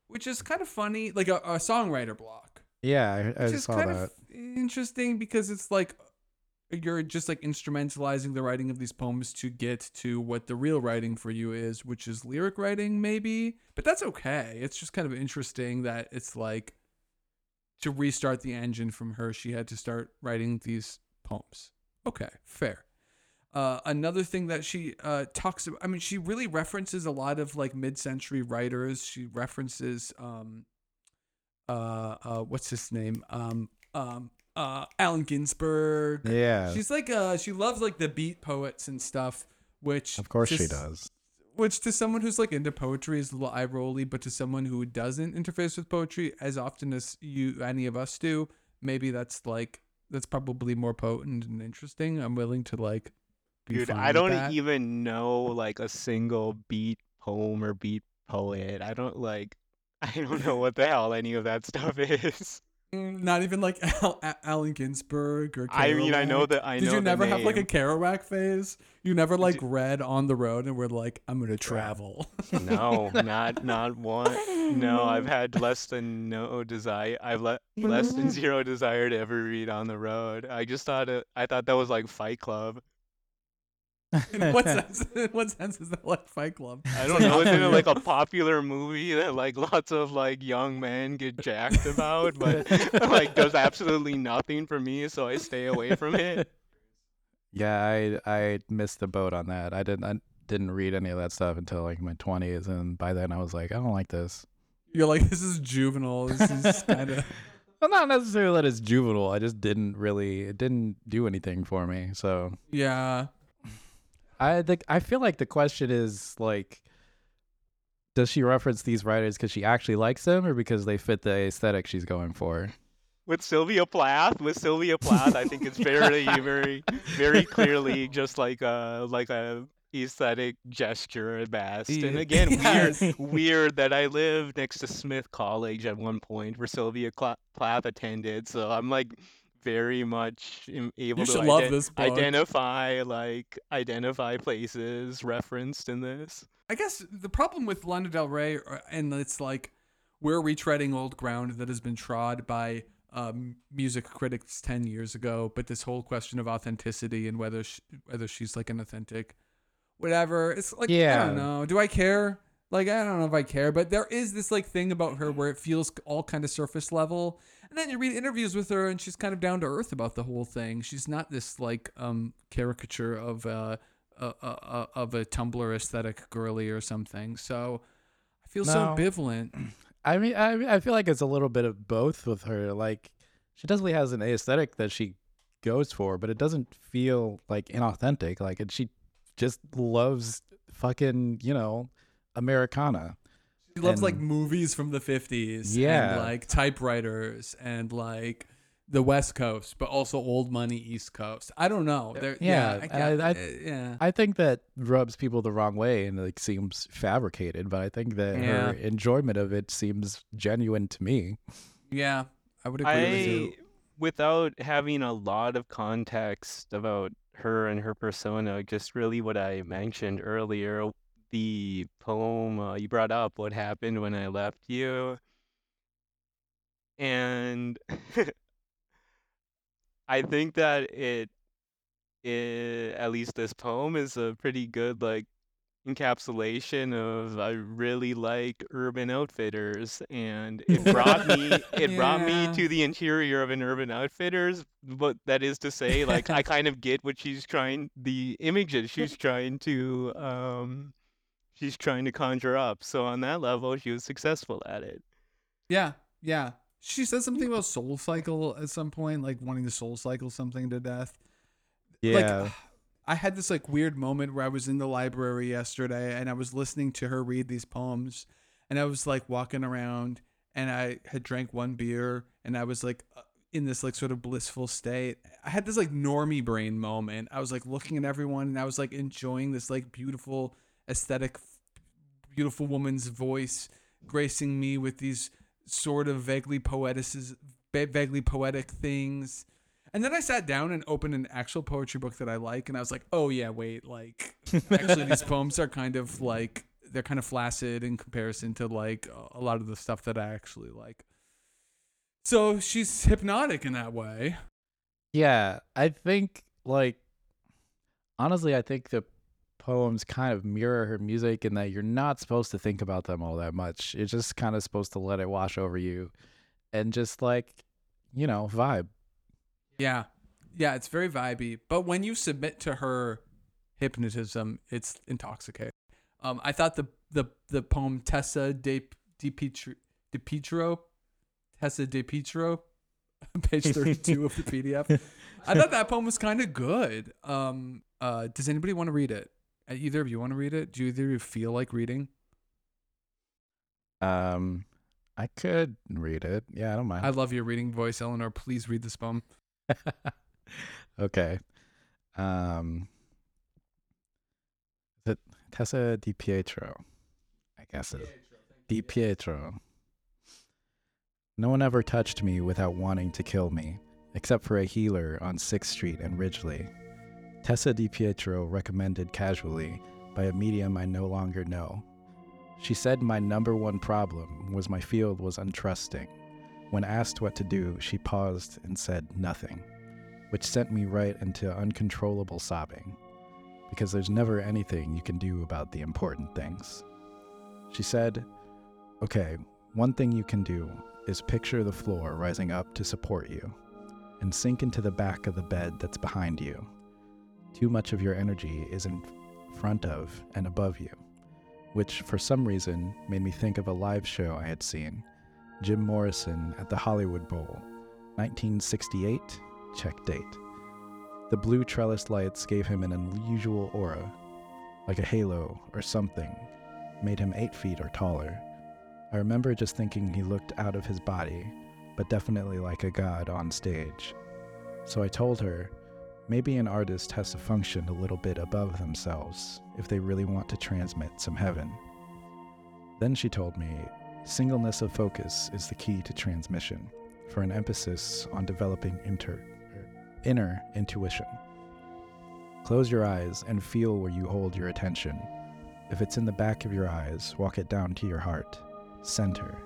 S2: which is kind of funny, like a, a songwriter block.
S3: Yeah, I, I
S2: Which is
S3: saw
S2: kind
S3: that.
S2: of interesting because it's like you're just like instrumentalizing the writing of these poems to get to what the real writing for you is, which is lyric writing, maybe. But that's okay. It's just kind of interesting that it's like to restart the engine from her, she had to start writing these poems. Okay, fair. Uh, another thing that she uh, talks about, I mean, she really references a lot of like mid century writers. She references, um, uh, uh, what's his name? Um, um, uh, Allen Ginsberg.
S3: Yeah,
S2: She's like, uh, she loves like the beat poets and stuff, which
S3: of course she does.
S2: which to someone who's like into poetry is a little eye rolly, but to someone who doesn't interface with poetry as often as you any of us do, maybe that's like that's probably more potent and interesting. I'm willing to like
S1: Dude, I don't
S2: that.
S1: even know like a single beat poem or beat poet. I don't like I don't know what the hell any of that stuff is.
S2: Mm, not even like Al- Allen Ginsberg or
S1: I mean, I know that I
S2: Did
S1: know
S2: you never have like a. Kerouac phase? You never like read on the road and were like, I'm gonna travel.
S1: No, not not one. No, I've had less than no desire. I've le- less than zero desire to ever read on the road. I just thought it. I thought that was like Fight Club.
S2: In what sense? In what sense is that like Fight Club?
S1: I don't know. Isn't it like a popular movie that like lots of like young men get jacked about, but like does absolutely nothing for me, so I stay away from it.
S3: Yeah, I I missed the boat on that. I didn't I didn't read any of that stuff until like my twenties, and by then I was like, I don't like this.
S2: You're like, this is juvenile. This is kind of.
S3: Well, not necessarily that it's juvenile. I just didn't really. It didn't do anything for me. So
S2: Yeah.
S3: I think I feel like the question is like, does she reference these writers because she actually likes them, or because they fit the aesthetic she's going for?
S1: With Sylvia Plath, with Sylvia Plath, I think it's very, very, very clearly just like a like a aesthetic gesture at best. And again,
S2: Yes.
S1: weird, weird that I lived next to Smith College at one point, where Sylvia Plath attended. So I'm like very much able
S2: You
S1: to
S2: should love
S1: iden-
S2: this
S1: identify like identify places referenced in this.
S2: I guess the problem with Lana Del Rey, and it's like we're retreading old ground that has been trod by um, music critics ten years ago. But this whole question of authenticity and whether she, whether she's like an authentic, whatever. It's like yeah. I
S3: Yeah.
S2: don't know. Do I care? Like I don't know if I care, but there is this like thing about her where it feels all kind of surface level. And then you read interviews with her, and she's kind of down to earth about the whole thing. She's not this like um caricature of uh, uh, uh, uh of a Tumblr aesthetic girly or something. So I feel so
S3: No.
S2: ambivalent.
S3: I mean, I I feel like it's a little bit of both with her. Like, she definitely has an aesthetic that she goes for, but it doesn't feel like inauthentic. Like, and she just loves fucking, you know, Americana.
S2: She loves like movies from the 50s.
S3: Yeah.
S2: And like typewriters and like the West Coast, but also old money East Coast. I don't know. There-
S3: Yeah,
S2: I,
S3: I- I-
S2: uh, yeah.
S3: I think that rubs people the wrong way and like seems fabricated, but I think that her enjoyment of it seems genuine to me.
S2: yeah. I would agree with you.
S1: without having a lot of context about her and her persona, just really what I mentioned earlier, the poem uh, you brought up, What Happened When I Left You. And I think that it, it, at least this poem is a pretty good, like, encapsulation of I really like Urban Outfitters and it brought me it brought me to the interior of an Urban Outfitters but that is to say like I kind of get what she's trying the image that she's trying to um she's trying to conjure up so on that level she was successful at it
S2: Yeah, yeah. She said something about soul cycle at some point, like wanting to soul cycle something to death.
S3: Yeah.
S2: Like, I had this like weird moment where I was in the library yesterday and I was listening to her read these poems, and I was like walking around and I had drank one beer and I was like uh, in this like sort of blissful state. I had this like normie brain moment. I was like looking at everyone and I was like enjoying this like beautiful aesthetic, beautiful woman's voice gracing me with these sort of vaguely poetic, vaguely poetic things. And then I sat down and opened an actual poetry book that I like, and I was like, "Oh yeah, wait, like actually these poems are kind of like they're kind of flaccid in comparison to like a lot of the stuff that I actually like." So she's hypnotic in that way.
S3: Yeah, I think like honestly, I think the poems kind of mirror her music in that you're not supposed to think about them all that much. You're just kind of supposed to let it wash over you and just like, you know, vibe.
S2: Yeah, yeah, it's very vibey. But when you submit to her hypnotism, it's intoxicating. Um, I thought the the the poem Tessa de de Pietro, de Pietro Tessa de Pietro, page thirty two of the PDF. I thought that poem was kind of good. Um, uh, does anybody want to read it? Uh, Either of you want to read it? Do either of you feel like reading?
S3: Um I could read it. Yeah, I don't mind.
S2: I love your reading voice, Eleanor. Please read this poem.
S3: okay. Um is it Tessa Di Pietro? I guess it. Di Pietro. No one ever touched me without wanting to kill me, except for a healer on 6th Street and Ridgely. Tessa Di Pietro recommended casually by a medium I no longer know. She said my number one problem was my field was untrusting. When asked what to do, she paused and said nothing, which sent me right into uncontrollable sobbing, because there's never anything you can do about the important things. She said, Okay, one thing you can do is picture the floor rising up to support you, and sink into the back of the bed that's behind you. Too much of your energy is in front of and above you, which for some reason made me think of a live show I had seen Jim Morrison at the Hollywood Bowl, 1968, check date. The blue trellis lights gave him an unusual aura, like a halo or something, made him eight feet or taller. I remember just thinking he looked out of his body, but definitely like a god on stage. So I told her, maybe an artist has to function a little bit above themselves if they really want to transmit some heaven. Then she told me, singleness of focus is the key to transmission, for an emphasis on developing inter- er, inner intuition. Close your eyes and feel where you hold your attention. If it's in the back of your eyes, walk it down to your heart, center,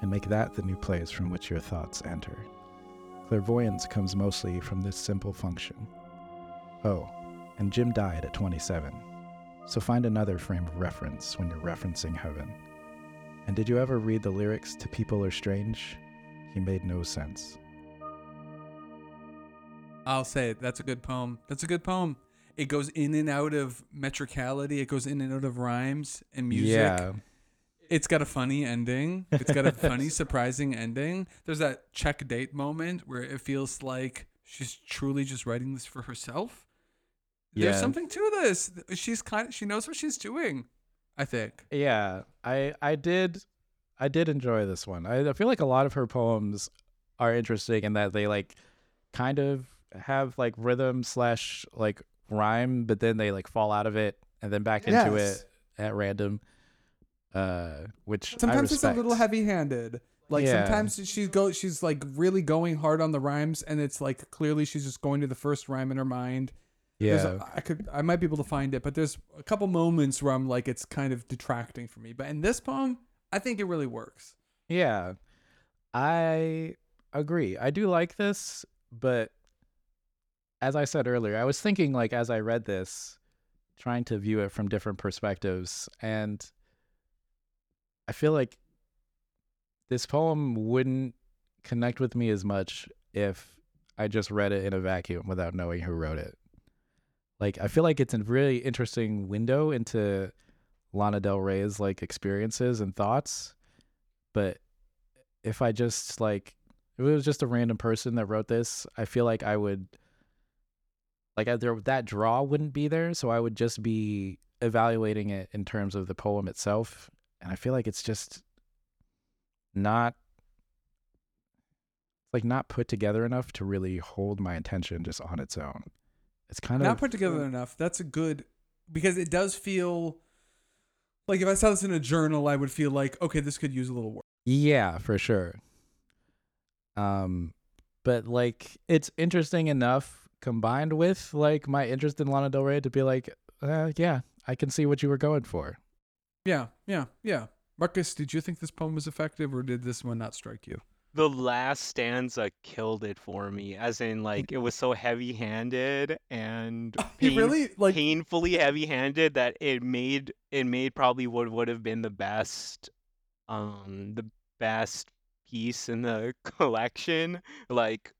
S3: and make that the new place from which your thoughts enter. Clairvoyance comes mostly from this simple function. Oh, and Jim died at 27, so find another frame of reference when you're referencing heaven. And did you ever read the lyrics to People Are Strange? He made no sense.
S2: I'll say it. That's a good poem. That's a good poem. It goes in and out of metricality. It goes in and out of rhymes and music.
S3: Yeah.
S2: It's got a funny ending. It's got a funny, surprising ending. There's that check date moment where it feels like she's truly just writing this for herself. There's something to this. She's kind of, she knows what she's doing. I think.
S3: Yeah, I I did I did enjoy this one. I, I feel like a lot of her poems are interesting in that they like kind of have like rhythm slash like rhyme, but then they like fall out of it and then back into it at random. Uh, which
S2: Sometimes it's a little heavy-handed. Like
S3: Yeah.
S2: sometimes she go she's like really going hard on the rhymes and it's like clearly she's just going to the first rhyme in her mind.
S3: Yeah,
S2: a- I could I might be able to find it, but there's a couple moments where I'm like it's kind of detracting for me. But in this poem, I think it really works.
S3: yeah, I agree. I do like this, but as I said earlier, I was thinking like as I read this, trying to view it from different perspectives, and I feel like this poem wouldn't connect with me as much if I just read it in a vacuum without knowing who wrote it. Like I feel like it's a really interesting window into Lana Del Rey's like experiences and thoughts, but if I just like if it was just a random person that wrote this, I feel like I would like I- there that draw wouldn't be there, so I would just be evaluating it in terms of the poem itself, and I feel like it's just not like not put together enough to really hold my attention just on its own. It's kind
S2: Not
S3: of not
S2: put together enough. That's a good because it does feel like if I saw this in a journal, I would feel like okay, this could use a little work.
S3: Yeah, for sure. Um, but like it's interesting enough combined with like my interest in Lana Del Rey to be like, uh, yeah, I can see what you were going for.
S2: Yeah, yeah, yeah. Marcus, did you think this poem was effective, or did this one not strike you?
S1: The last stanza killed it for me, as in like it was so heavy-handed and pain-
S2: really like
S1: painfully heavy-handed that it made it made probably what would have been the best, um, the best piece in the collection, like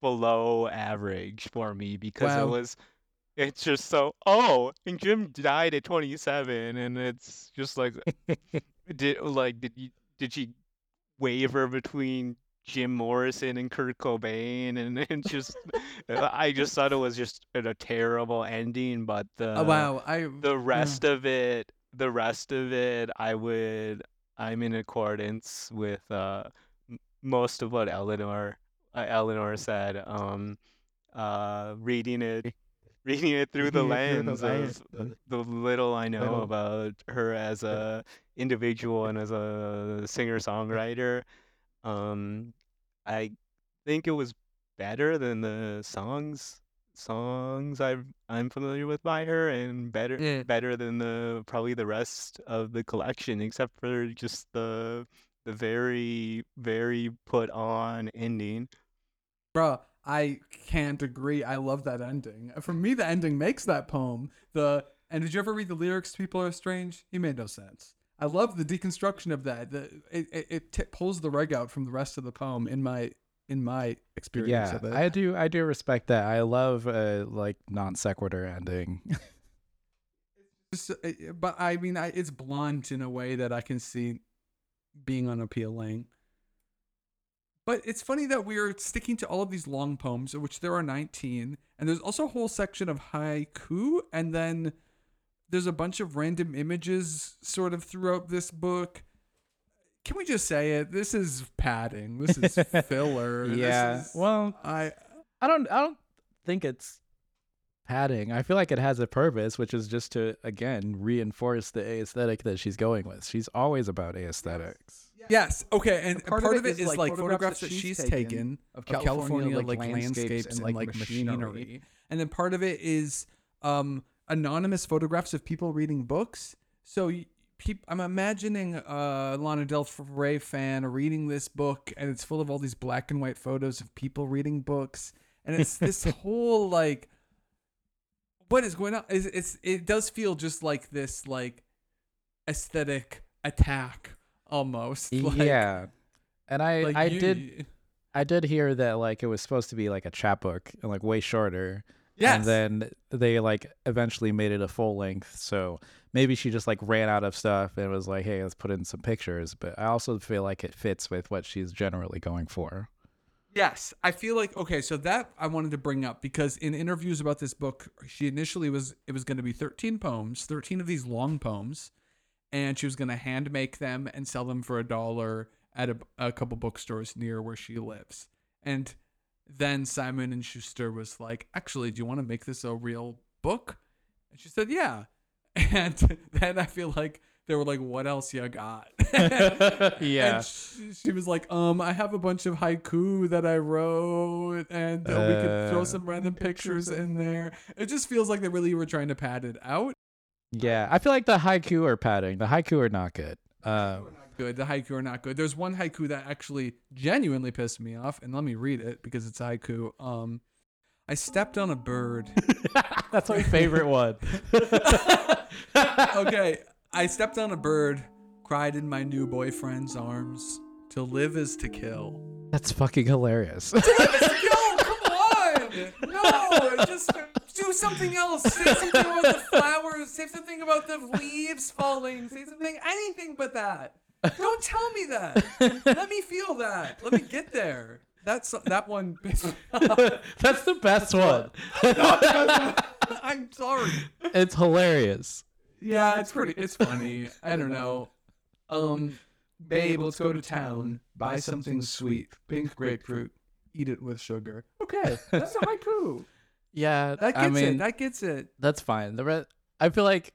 S1: below average for me because
S2: Wow.
S1: it was. It's just so. Oh, and Jim died at 27, and it's just like did like did you did she waver between Jim Morrison and Kurt Cobain and it's just I just thought it was just a, terrible ending but the
S2: oh, wow, I
S1: the rest of it the rest of it I would I'm in accordance with uh most of what Eleanor uh, Eleanor said um uh reading it reading it through the
S3: Reading it through the
S1: lens of the little I know about her as a individual and as a singer songwriter. Um, I think it was better than the songs songs I've I'm familiar with by her, and better
S2: Yeah.
S1: better than the probably the rest of the collection, except for just the the very very put on ending.
S2: Bruh, I can't agree. I love that ending. For me, the ending makes that poem. The and did you ever read the lyrics? to People are strange. It made no sense. I love the deconstruction of that. The, it it, it t- pulls the rug out from the rest of the poem in my in my experience
S3: Yeah,
S2: of it.
S3: I do. I do respect that. I love a like non sequitur ending.
S2: Just, but I mean, I, it's blunt in a way that I can see being unappealing. But it's funny that we're sticking to all of these long poems, of which there are 19, and there's also a whole section of haiku, and then there's a bunch of random images sort of throughout this book. Can we just say it? This is padding. This is filler. This
S3: yeah.
S2: is-
S3: Well,
S2: I
S3: I don't. I don't think it's padding. I feel like it has a purpose, which is just to again reinforce the aesthetic that she's going with. She's always about aesthetics.
S2: Yes. Okay. And part, of it is, like photographs that she's taken
S3: of
S2: of California, like, landscapes and like, machinery.
S3: machinery.
S2: and then part of it is um, anonymous photographs of people reading books. So peop- I'm imagining a Lana Del Rey fan reading this book, and it's full of all these black and white photos of people reading books, and it's this whole like, what is going on? It's, it's it does feel just like this like aesthetic attack almost. Like,
S3: yeah, and I
S2: like
S3: I
S2: you-
S3: did I did hear that like it was supposed to be like a chapbook and like way shorter.
S2: Yes.
S3: And then they like eventually made it a full length. So maybe she just like ran out of stuff and was like, hey, let's put in some pictures. But I also feel like it fits with what she's generally going for.
S2: Yes, I feel like okay, so that I wanted to bring up because in interviews about this book, she initially was it was going to be 13 poems, 13 of these long poems, and she was going to hand make them and sell them for a dollar at a, a couple bookstores near where she lives. And then Simon and Schuster was like, "Actually, do you want to make this a real book?" And she said, "Yeah." And then I feel like they were like, "What else you got?"
S3: Yeah.
S2: And she, she was like, "Um, I have a bunch of haiku that I wrote, and uh, we could throw
S3: Uh,
S2: some random pictures in there." It just feels like they really were trying to pad it out.
S3: Yeah, I feel like the haiku are padding. The haiku are not good. Uh,
S2: Good. The haiku are not good. There's one haiku that actually genuinely pissed me off, and let me read it because it's haiku. Um, I stepped on a bird.
S3: that's my favorite one.
S2: okay, I stepped on a bird, cried in my new boyfriend's arms. To live is to kill.
S3: That's fucking hilarious.
S2: Yo, come on! No, just something else. Say something about the flowers. Say something about the leaves falling. Say something, anything but that. Don't tell me that. Let me feel that. Let me get there. That's that one. pissed me off.
S3: that's the best one.
S2: I'm sorry.
S3: it's hilarious.
S2: Yeah, it's pretty. It's funny. I don't know. Um, babe, let's go to town. Buy something sweet. Pink grapefruit. Eat it with sugar. Okay, that's a haiku.
S3: Yeah,
S2: That gets
S3: I mean,
S2: it. That gets it.
S3: that's fine. The re- I feel like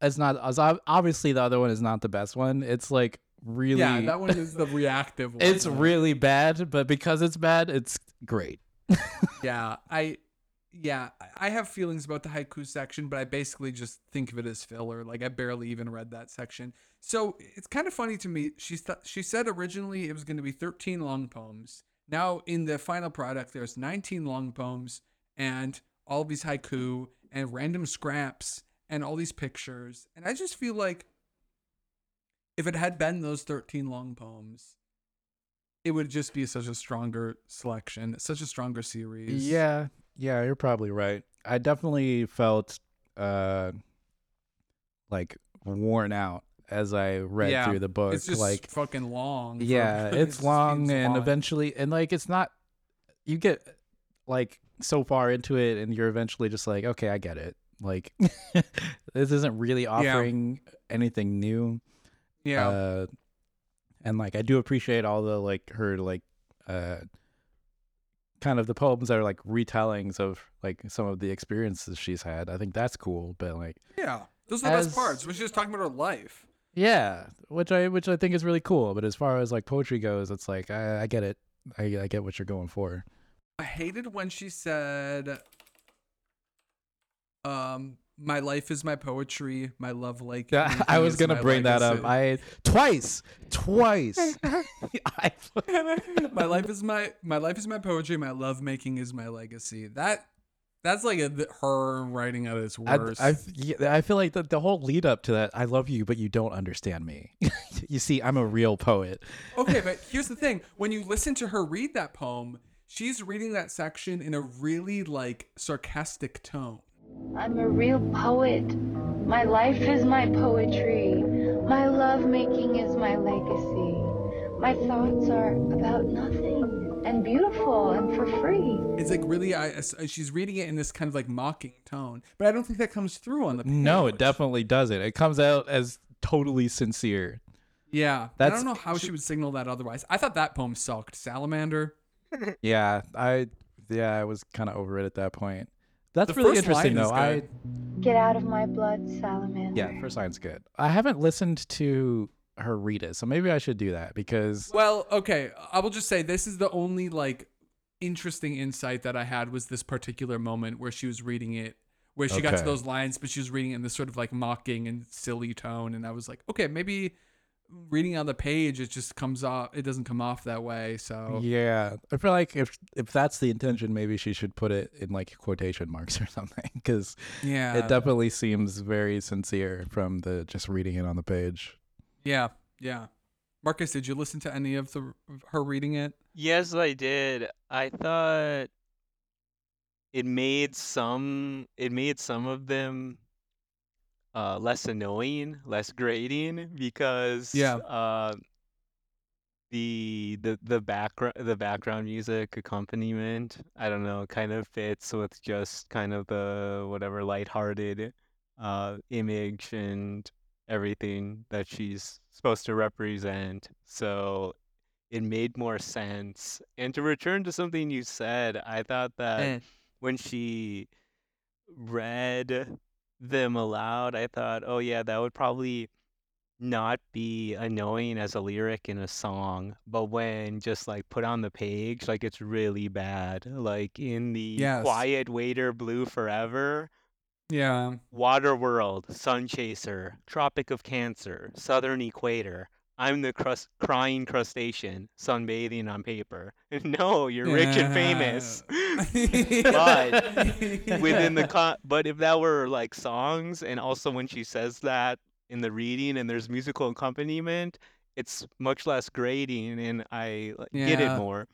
S3: it's not as obviously the other one is not the best one. It's like really
S2: Yeah, that one is the reactive one.
S3: it's really bad, but because it's bad, it's great.
S2: Yeah, I yeah, I have feelings about the haiku section, but I basically just think of it as filler. Like I barely even read that section. So it's kind of funny to me. She th- she said originally it was going to be 13 long poems. Now in the final product, there's 19 long poems and all these haiku and random scraps and all these pictures. And I just feel like if it had been those 13 long poems, it would just be such a stronger selection, such a stronger series.
S3: Yeah, yeah, you're probably right. I definitely felt uh like worn out as I read
S2: Yeah,
S3: through the book.
S2: it's just
S3: like
S2: fucking long.
S3: yeah,
S2: it
S3: it's long and
S2: long.
S3: eventually and like it's not you get like so far into it and you're eventually just like, okay, I get it. Like this isn't really offering anything new.
S2: yeah,
S3: Uh, and like I do appreciate all the like her like uh kind of the poems that are like retellings of like some of the experiences she's had. I think that's cool, but like
S2: yeah. Those are the
S3: as-
S2: best parts. We're just talking about her life.
S3: yeah, which I which I think is really cool. But as far as like poetry goes, it's like I, I get it. I, I get what you're going for.
S2: I hated when she said, "Um, my life is my poetry. My love like."
S3: I was gonna bring that up. I twice, twice. I,
S2: my life is my my life is my poetry. My love making is my legacy. That that's like a, her writing at its
S3: I,
S2: worst.
S3: I, yeah, I feel like the, the whole lead up to that, I love you, but you don't understand me. you see, I'm a real poet.
S2: okay, but here's the thing: when you listen to her read that poem, she's reading that section in a really like sarcastic tone.
S5: I'm a real poet. My life is my poetry. My love making is my legacy. My thoughts are about nothing and beautiful and for free.
S2: It's like really, I, I- she's reading it in this kind of like mocking tone, but I don't think that comes through on the. Page.
S3: No, it definitely doesn't. It comes out as totally sincere.
S2: Yeah, I don't know how she would signal that otherwise. I thought that poem sucked. Salamander.
S3: Yeah, I yeah, I was kind of over it at that point. That's
S2: The
S3: really interesting though. I.
S5: Get out of my blood, salamander.
S3: yeah, first line's good. I haven't listened to her read it, so maybe I should do that because
S2: Well, okay, I will just say this is the only like interesting insight that I had was this particular moment where she was reading it, where she got to those lines, but she was reading it in this sort of like mocking and silly tone, and I was like, okay, maybe reading on the page it just comes off, it doesn't come off that way. So
S3: yeah, I feel like if if that's the intention, maybe she should put it in like quotation marks or something because
S2: yeah,
S3: it definitely seems very sincere from the just reading it on the page.
S2: yeah, yeah. Marcus, did you listen to any of the her reading it?
S1: Yes, I did. I thought it made some it made some of them uh less annoying, less grating because
S2: Yeah.
S1: uh the the the background the background music accompaniment i don't know kind of fits with just kind of the whatever lighthearted uh image and everything that she's supposed to represent so it made more sense and to return to something you said i thought that
S2: Eh.
S1: when she read them aloud i thought oh yeah that would probably not be annoying as a lyric in a song, but when just like put on the page, like it's really bad. Like in the
S2: Yes.
S1: Quiet Waiter Blue Forever,
S2: Yeah.
S1: Water World, Sun Chaser, Tropic of Cancer, Southern Equator. I'm the crust- crying crustacean, sunbathing on paper. No, you're rich and famous. but within the con- but if that were like songs and also when she says that in the reading and there's musical accompaniment it's much less grating and i like, get it more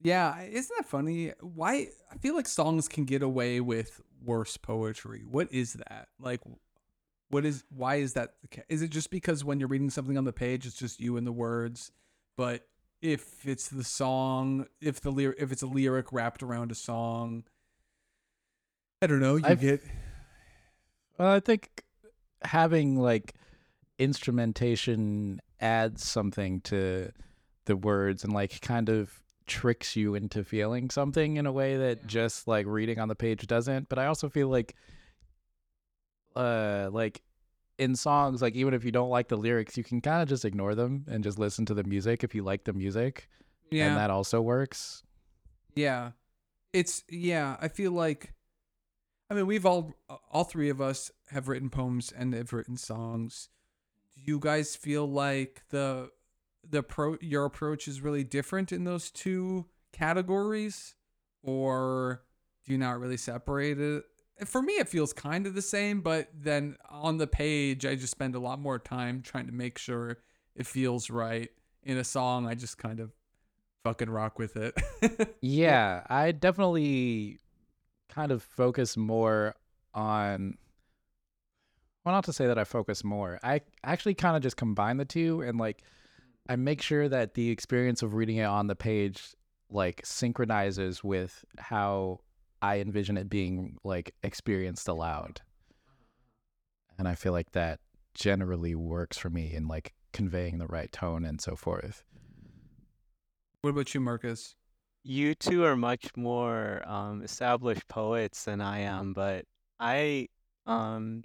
S2: Yeah, isn't that funny? Why I feel like songs can get away with worse poetry. What is that? Like what is why is that the ca- is it just because when you're reading something on the page it's just you and the words, but if it's the song, if the lyric if it's a lyric wrapped around a song, I don't know, you
S3: I've-
S2: get
S3: Well, I think having like instrumentation adds something to the words and like kind of tricks you into feeling something in a way that just like reading on the page doesn't. But I also feel like uh like in songs like even if you don't like the lyrics you can kind of just ignore them and just listen to the music if you like the music
S2: yeah.
S3: and that also works
S2: Yeah. It's yeah, I feel like I mean, we've all all three of us have written poems and have written songs. Do you guys feel like the the pro your approach is really different in those two categories or do you not really separate it? For me it feels kind of the same, but then on the page I just spend a lot more time trying to make sure it feels right. In a song I just kind of fucking rock with it.
S3: Yeah, I definitely kind of focus more on. Well, not to say that I focus more. I actually kind of just combine the two and like I make sure that the experience of reading it on the page like synchronizes with how I envision it being like experienced aloud. And I feel like that generally works for me in like conveying the right tone and so forth.
S2: What about you, Marcus?
S1: you two are much more um, established poets than i am but i um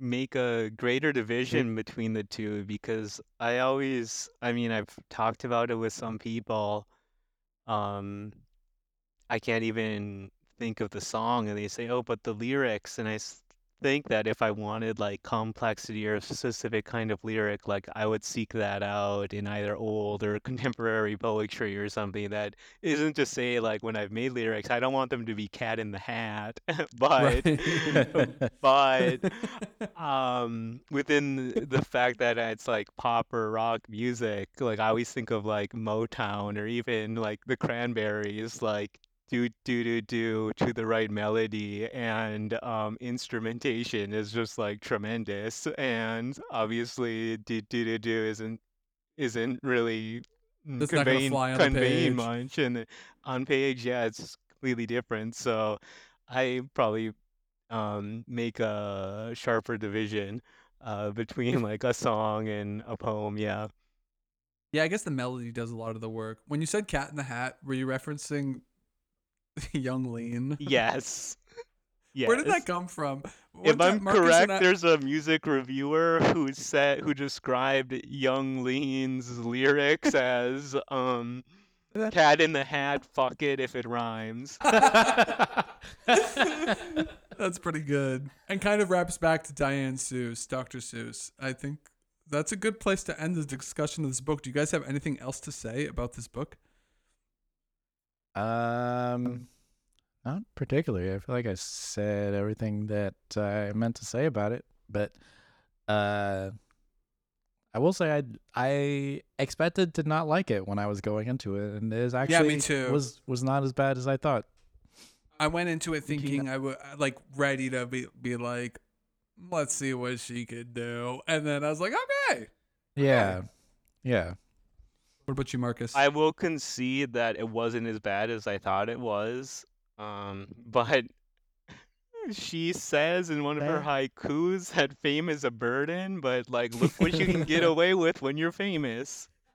S1: make a greater division between the two because i always i mean i've talked about it with some people um i can't even think of the song and they say oh but the lyrics and I think that if i wanted like complexity or a specific kind of lyric like i would seek that out in either old or contemporary poetry or something that isn't to say like when i've made lyrics i don't want them to be cat in the hat but but um within the fact that it's like pop or rock music like i always think of like motown or even like the cranberries like do do do do to the right melody and um instrumentation is just like tremendous and obviously do do do do isn't isn't really mm,
S2: That's not
S1: conveying
S2: fly on
S1: conveying much and on page. Yeah it's completely different. So i probably um make a sharper division uh between like a song and a poem yeah.
S2: Yeah, I guess the melody does a lot of the work. When you said "Cat in the Hat," were you referencing Yung Lean?
S1: yes yes
S2: Where did that come from? One
S1: if I'm
S2: Marcus
S1: correct,
S2: I-
S1: there's a music reviewer who said who described Yung Lean's lyrics as um cat in the hat, fuck it if it rhymes.
S2: That's pretty good. And kind of wraps back to Diane Seuss, Dr. Seuss. I think that's a good place to end the discussion of this book. Do you guys have anything else to say about this book?
S3: Um, not particularly. I feel like I said everything that I meant to say about it, but uh, I will say I I expected to not like it when I was going into it, and it is
S2: me
S3: actually
S2: too.
S3: was was not as bad as I thought.
S2: I went into it
S3: Thinking
S2: I would like ready to be be like, let's see what she could do, and then I was like, okay.
S3: Yeah, yeah.
S2: What about you, Marcus?
S1: I will concede that it wasn't as bad as I thought it was. Um, but she says in one of her haikus that fame is a burden, but like, look what you can get away with when you're famous.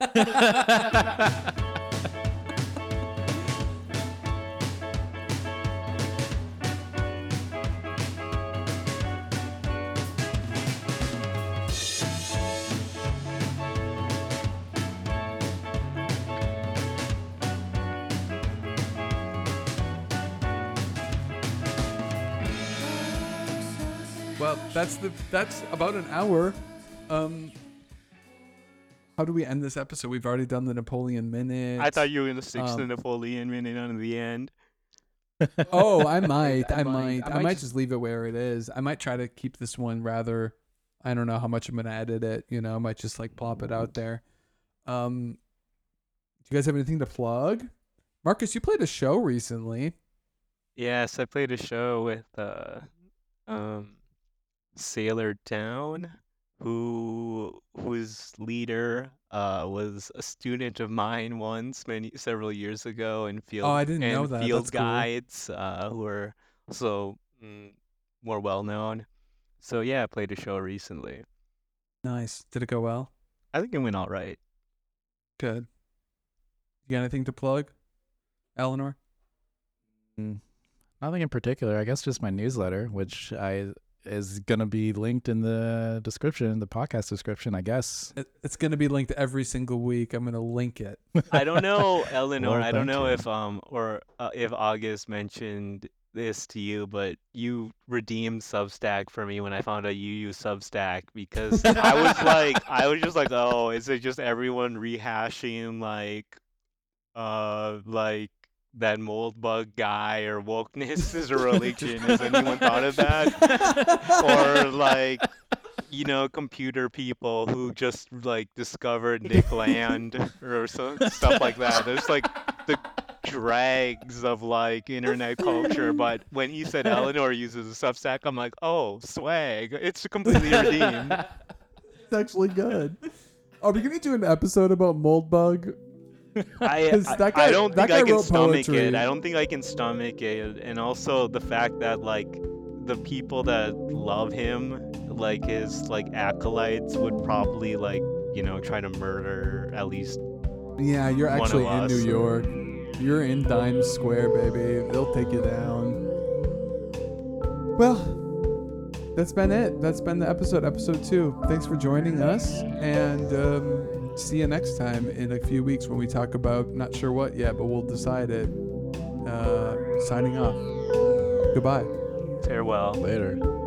S2: that's the that's about an hour. Um, how do we end this episode? We've already done the Napoleon minute.
S1: I thought you were gonna stick to the
S2: Um,
S1: Napoleon minute on the end.
S2: oh, I might. I,
S3: I
S2: might.
S3: might-
S2: I might, just leave it where it is. I might try to keep this one rather. I don't know how much I'm gonna edit it. You know, I might just like plop it out there. Um, do you guys have anything to plug? Marcus, you played a show recently.
S1: Yes, I played a show with uh, um, Sailor Town, who whose leader uh was a student of mine once many several years ago in field
S2: Oh, I didn't know
S1: and
S2: that.
S1: field
S2: That's cool.
S1: guides uh who are also mm, more well known. So yeah, I played a show recently.
S2: Nice. Did it go well?
S1: I think it went all right.
S2: Good. You got anything to plug, Eleanor?
S3: Mm, Nothing in particular. I guess just my newsletter, which I is gonna be linked in the description, the podcast description. I guess.
S2: It, it's gonna be linked every single week. I'm gonna link it.
S1: I don't know, Eleanor.
S3: Well,
S1: I don't know
S3: you.
S1: if um or uh, if August mentioned this to you, but you redeemed Substack for me when I found out you use Substack because I was like, I was just like, oh, is it just everyone rehashing like, uh, like that Moldbug guy or wokeness is a religion? Has anyone thought of that? or like you know computer people who just like discovered Nick Land or so, stuff like that. There's like the dregs of like internet culture. But when he said Eleanor uses a Substack, I'm like, oh, swag! It's completely redeemed.
S2: It's actually good. Oh, are we gonna do an episode about Moldbug?
S1: I,
S2: 'Cause
S1: I,
S2: that
S1: I don't think I can stomach
S2: poetry.
S1: it. I don't think I can stomach it. And also the fact that like the people that love him, like his like acolytes, would probably like you know try to murder at least.
S2: Yeah, you're actually in New. York. You're in Times Square, baby. They'll take you down. Well, that's been it. That's been the episode, episode two. Thanks for joining us, and um, see you next time in a few weeks when we talk about not sure what yet, but we'll decide it. Uh, signing off. Goodbye.
S1: Farewell.
S3: Later.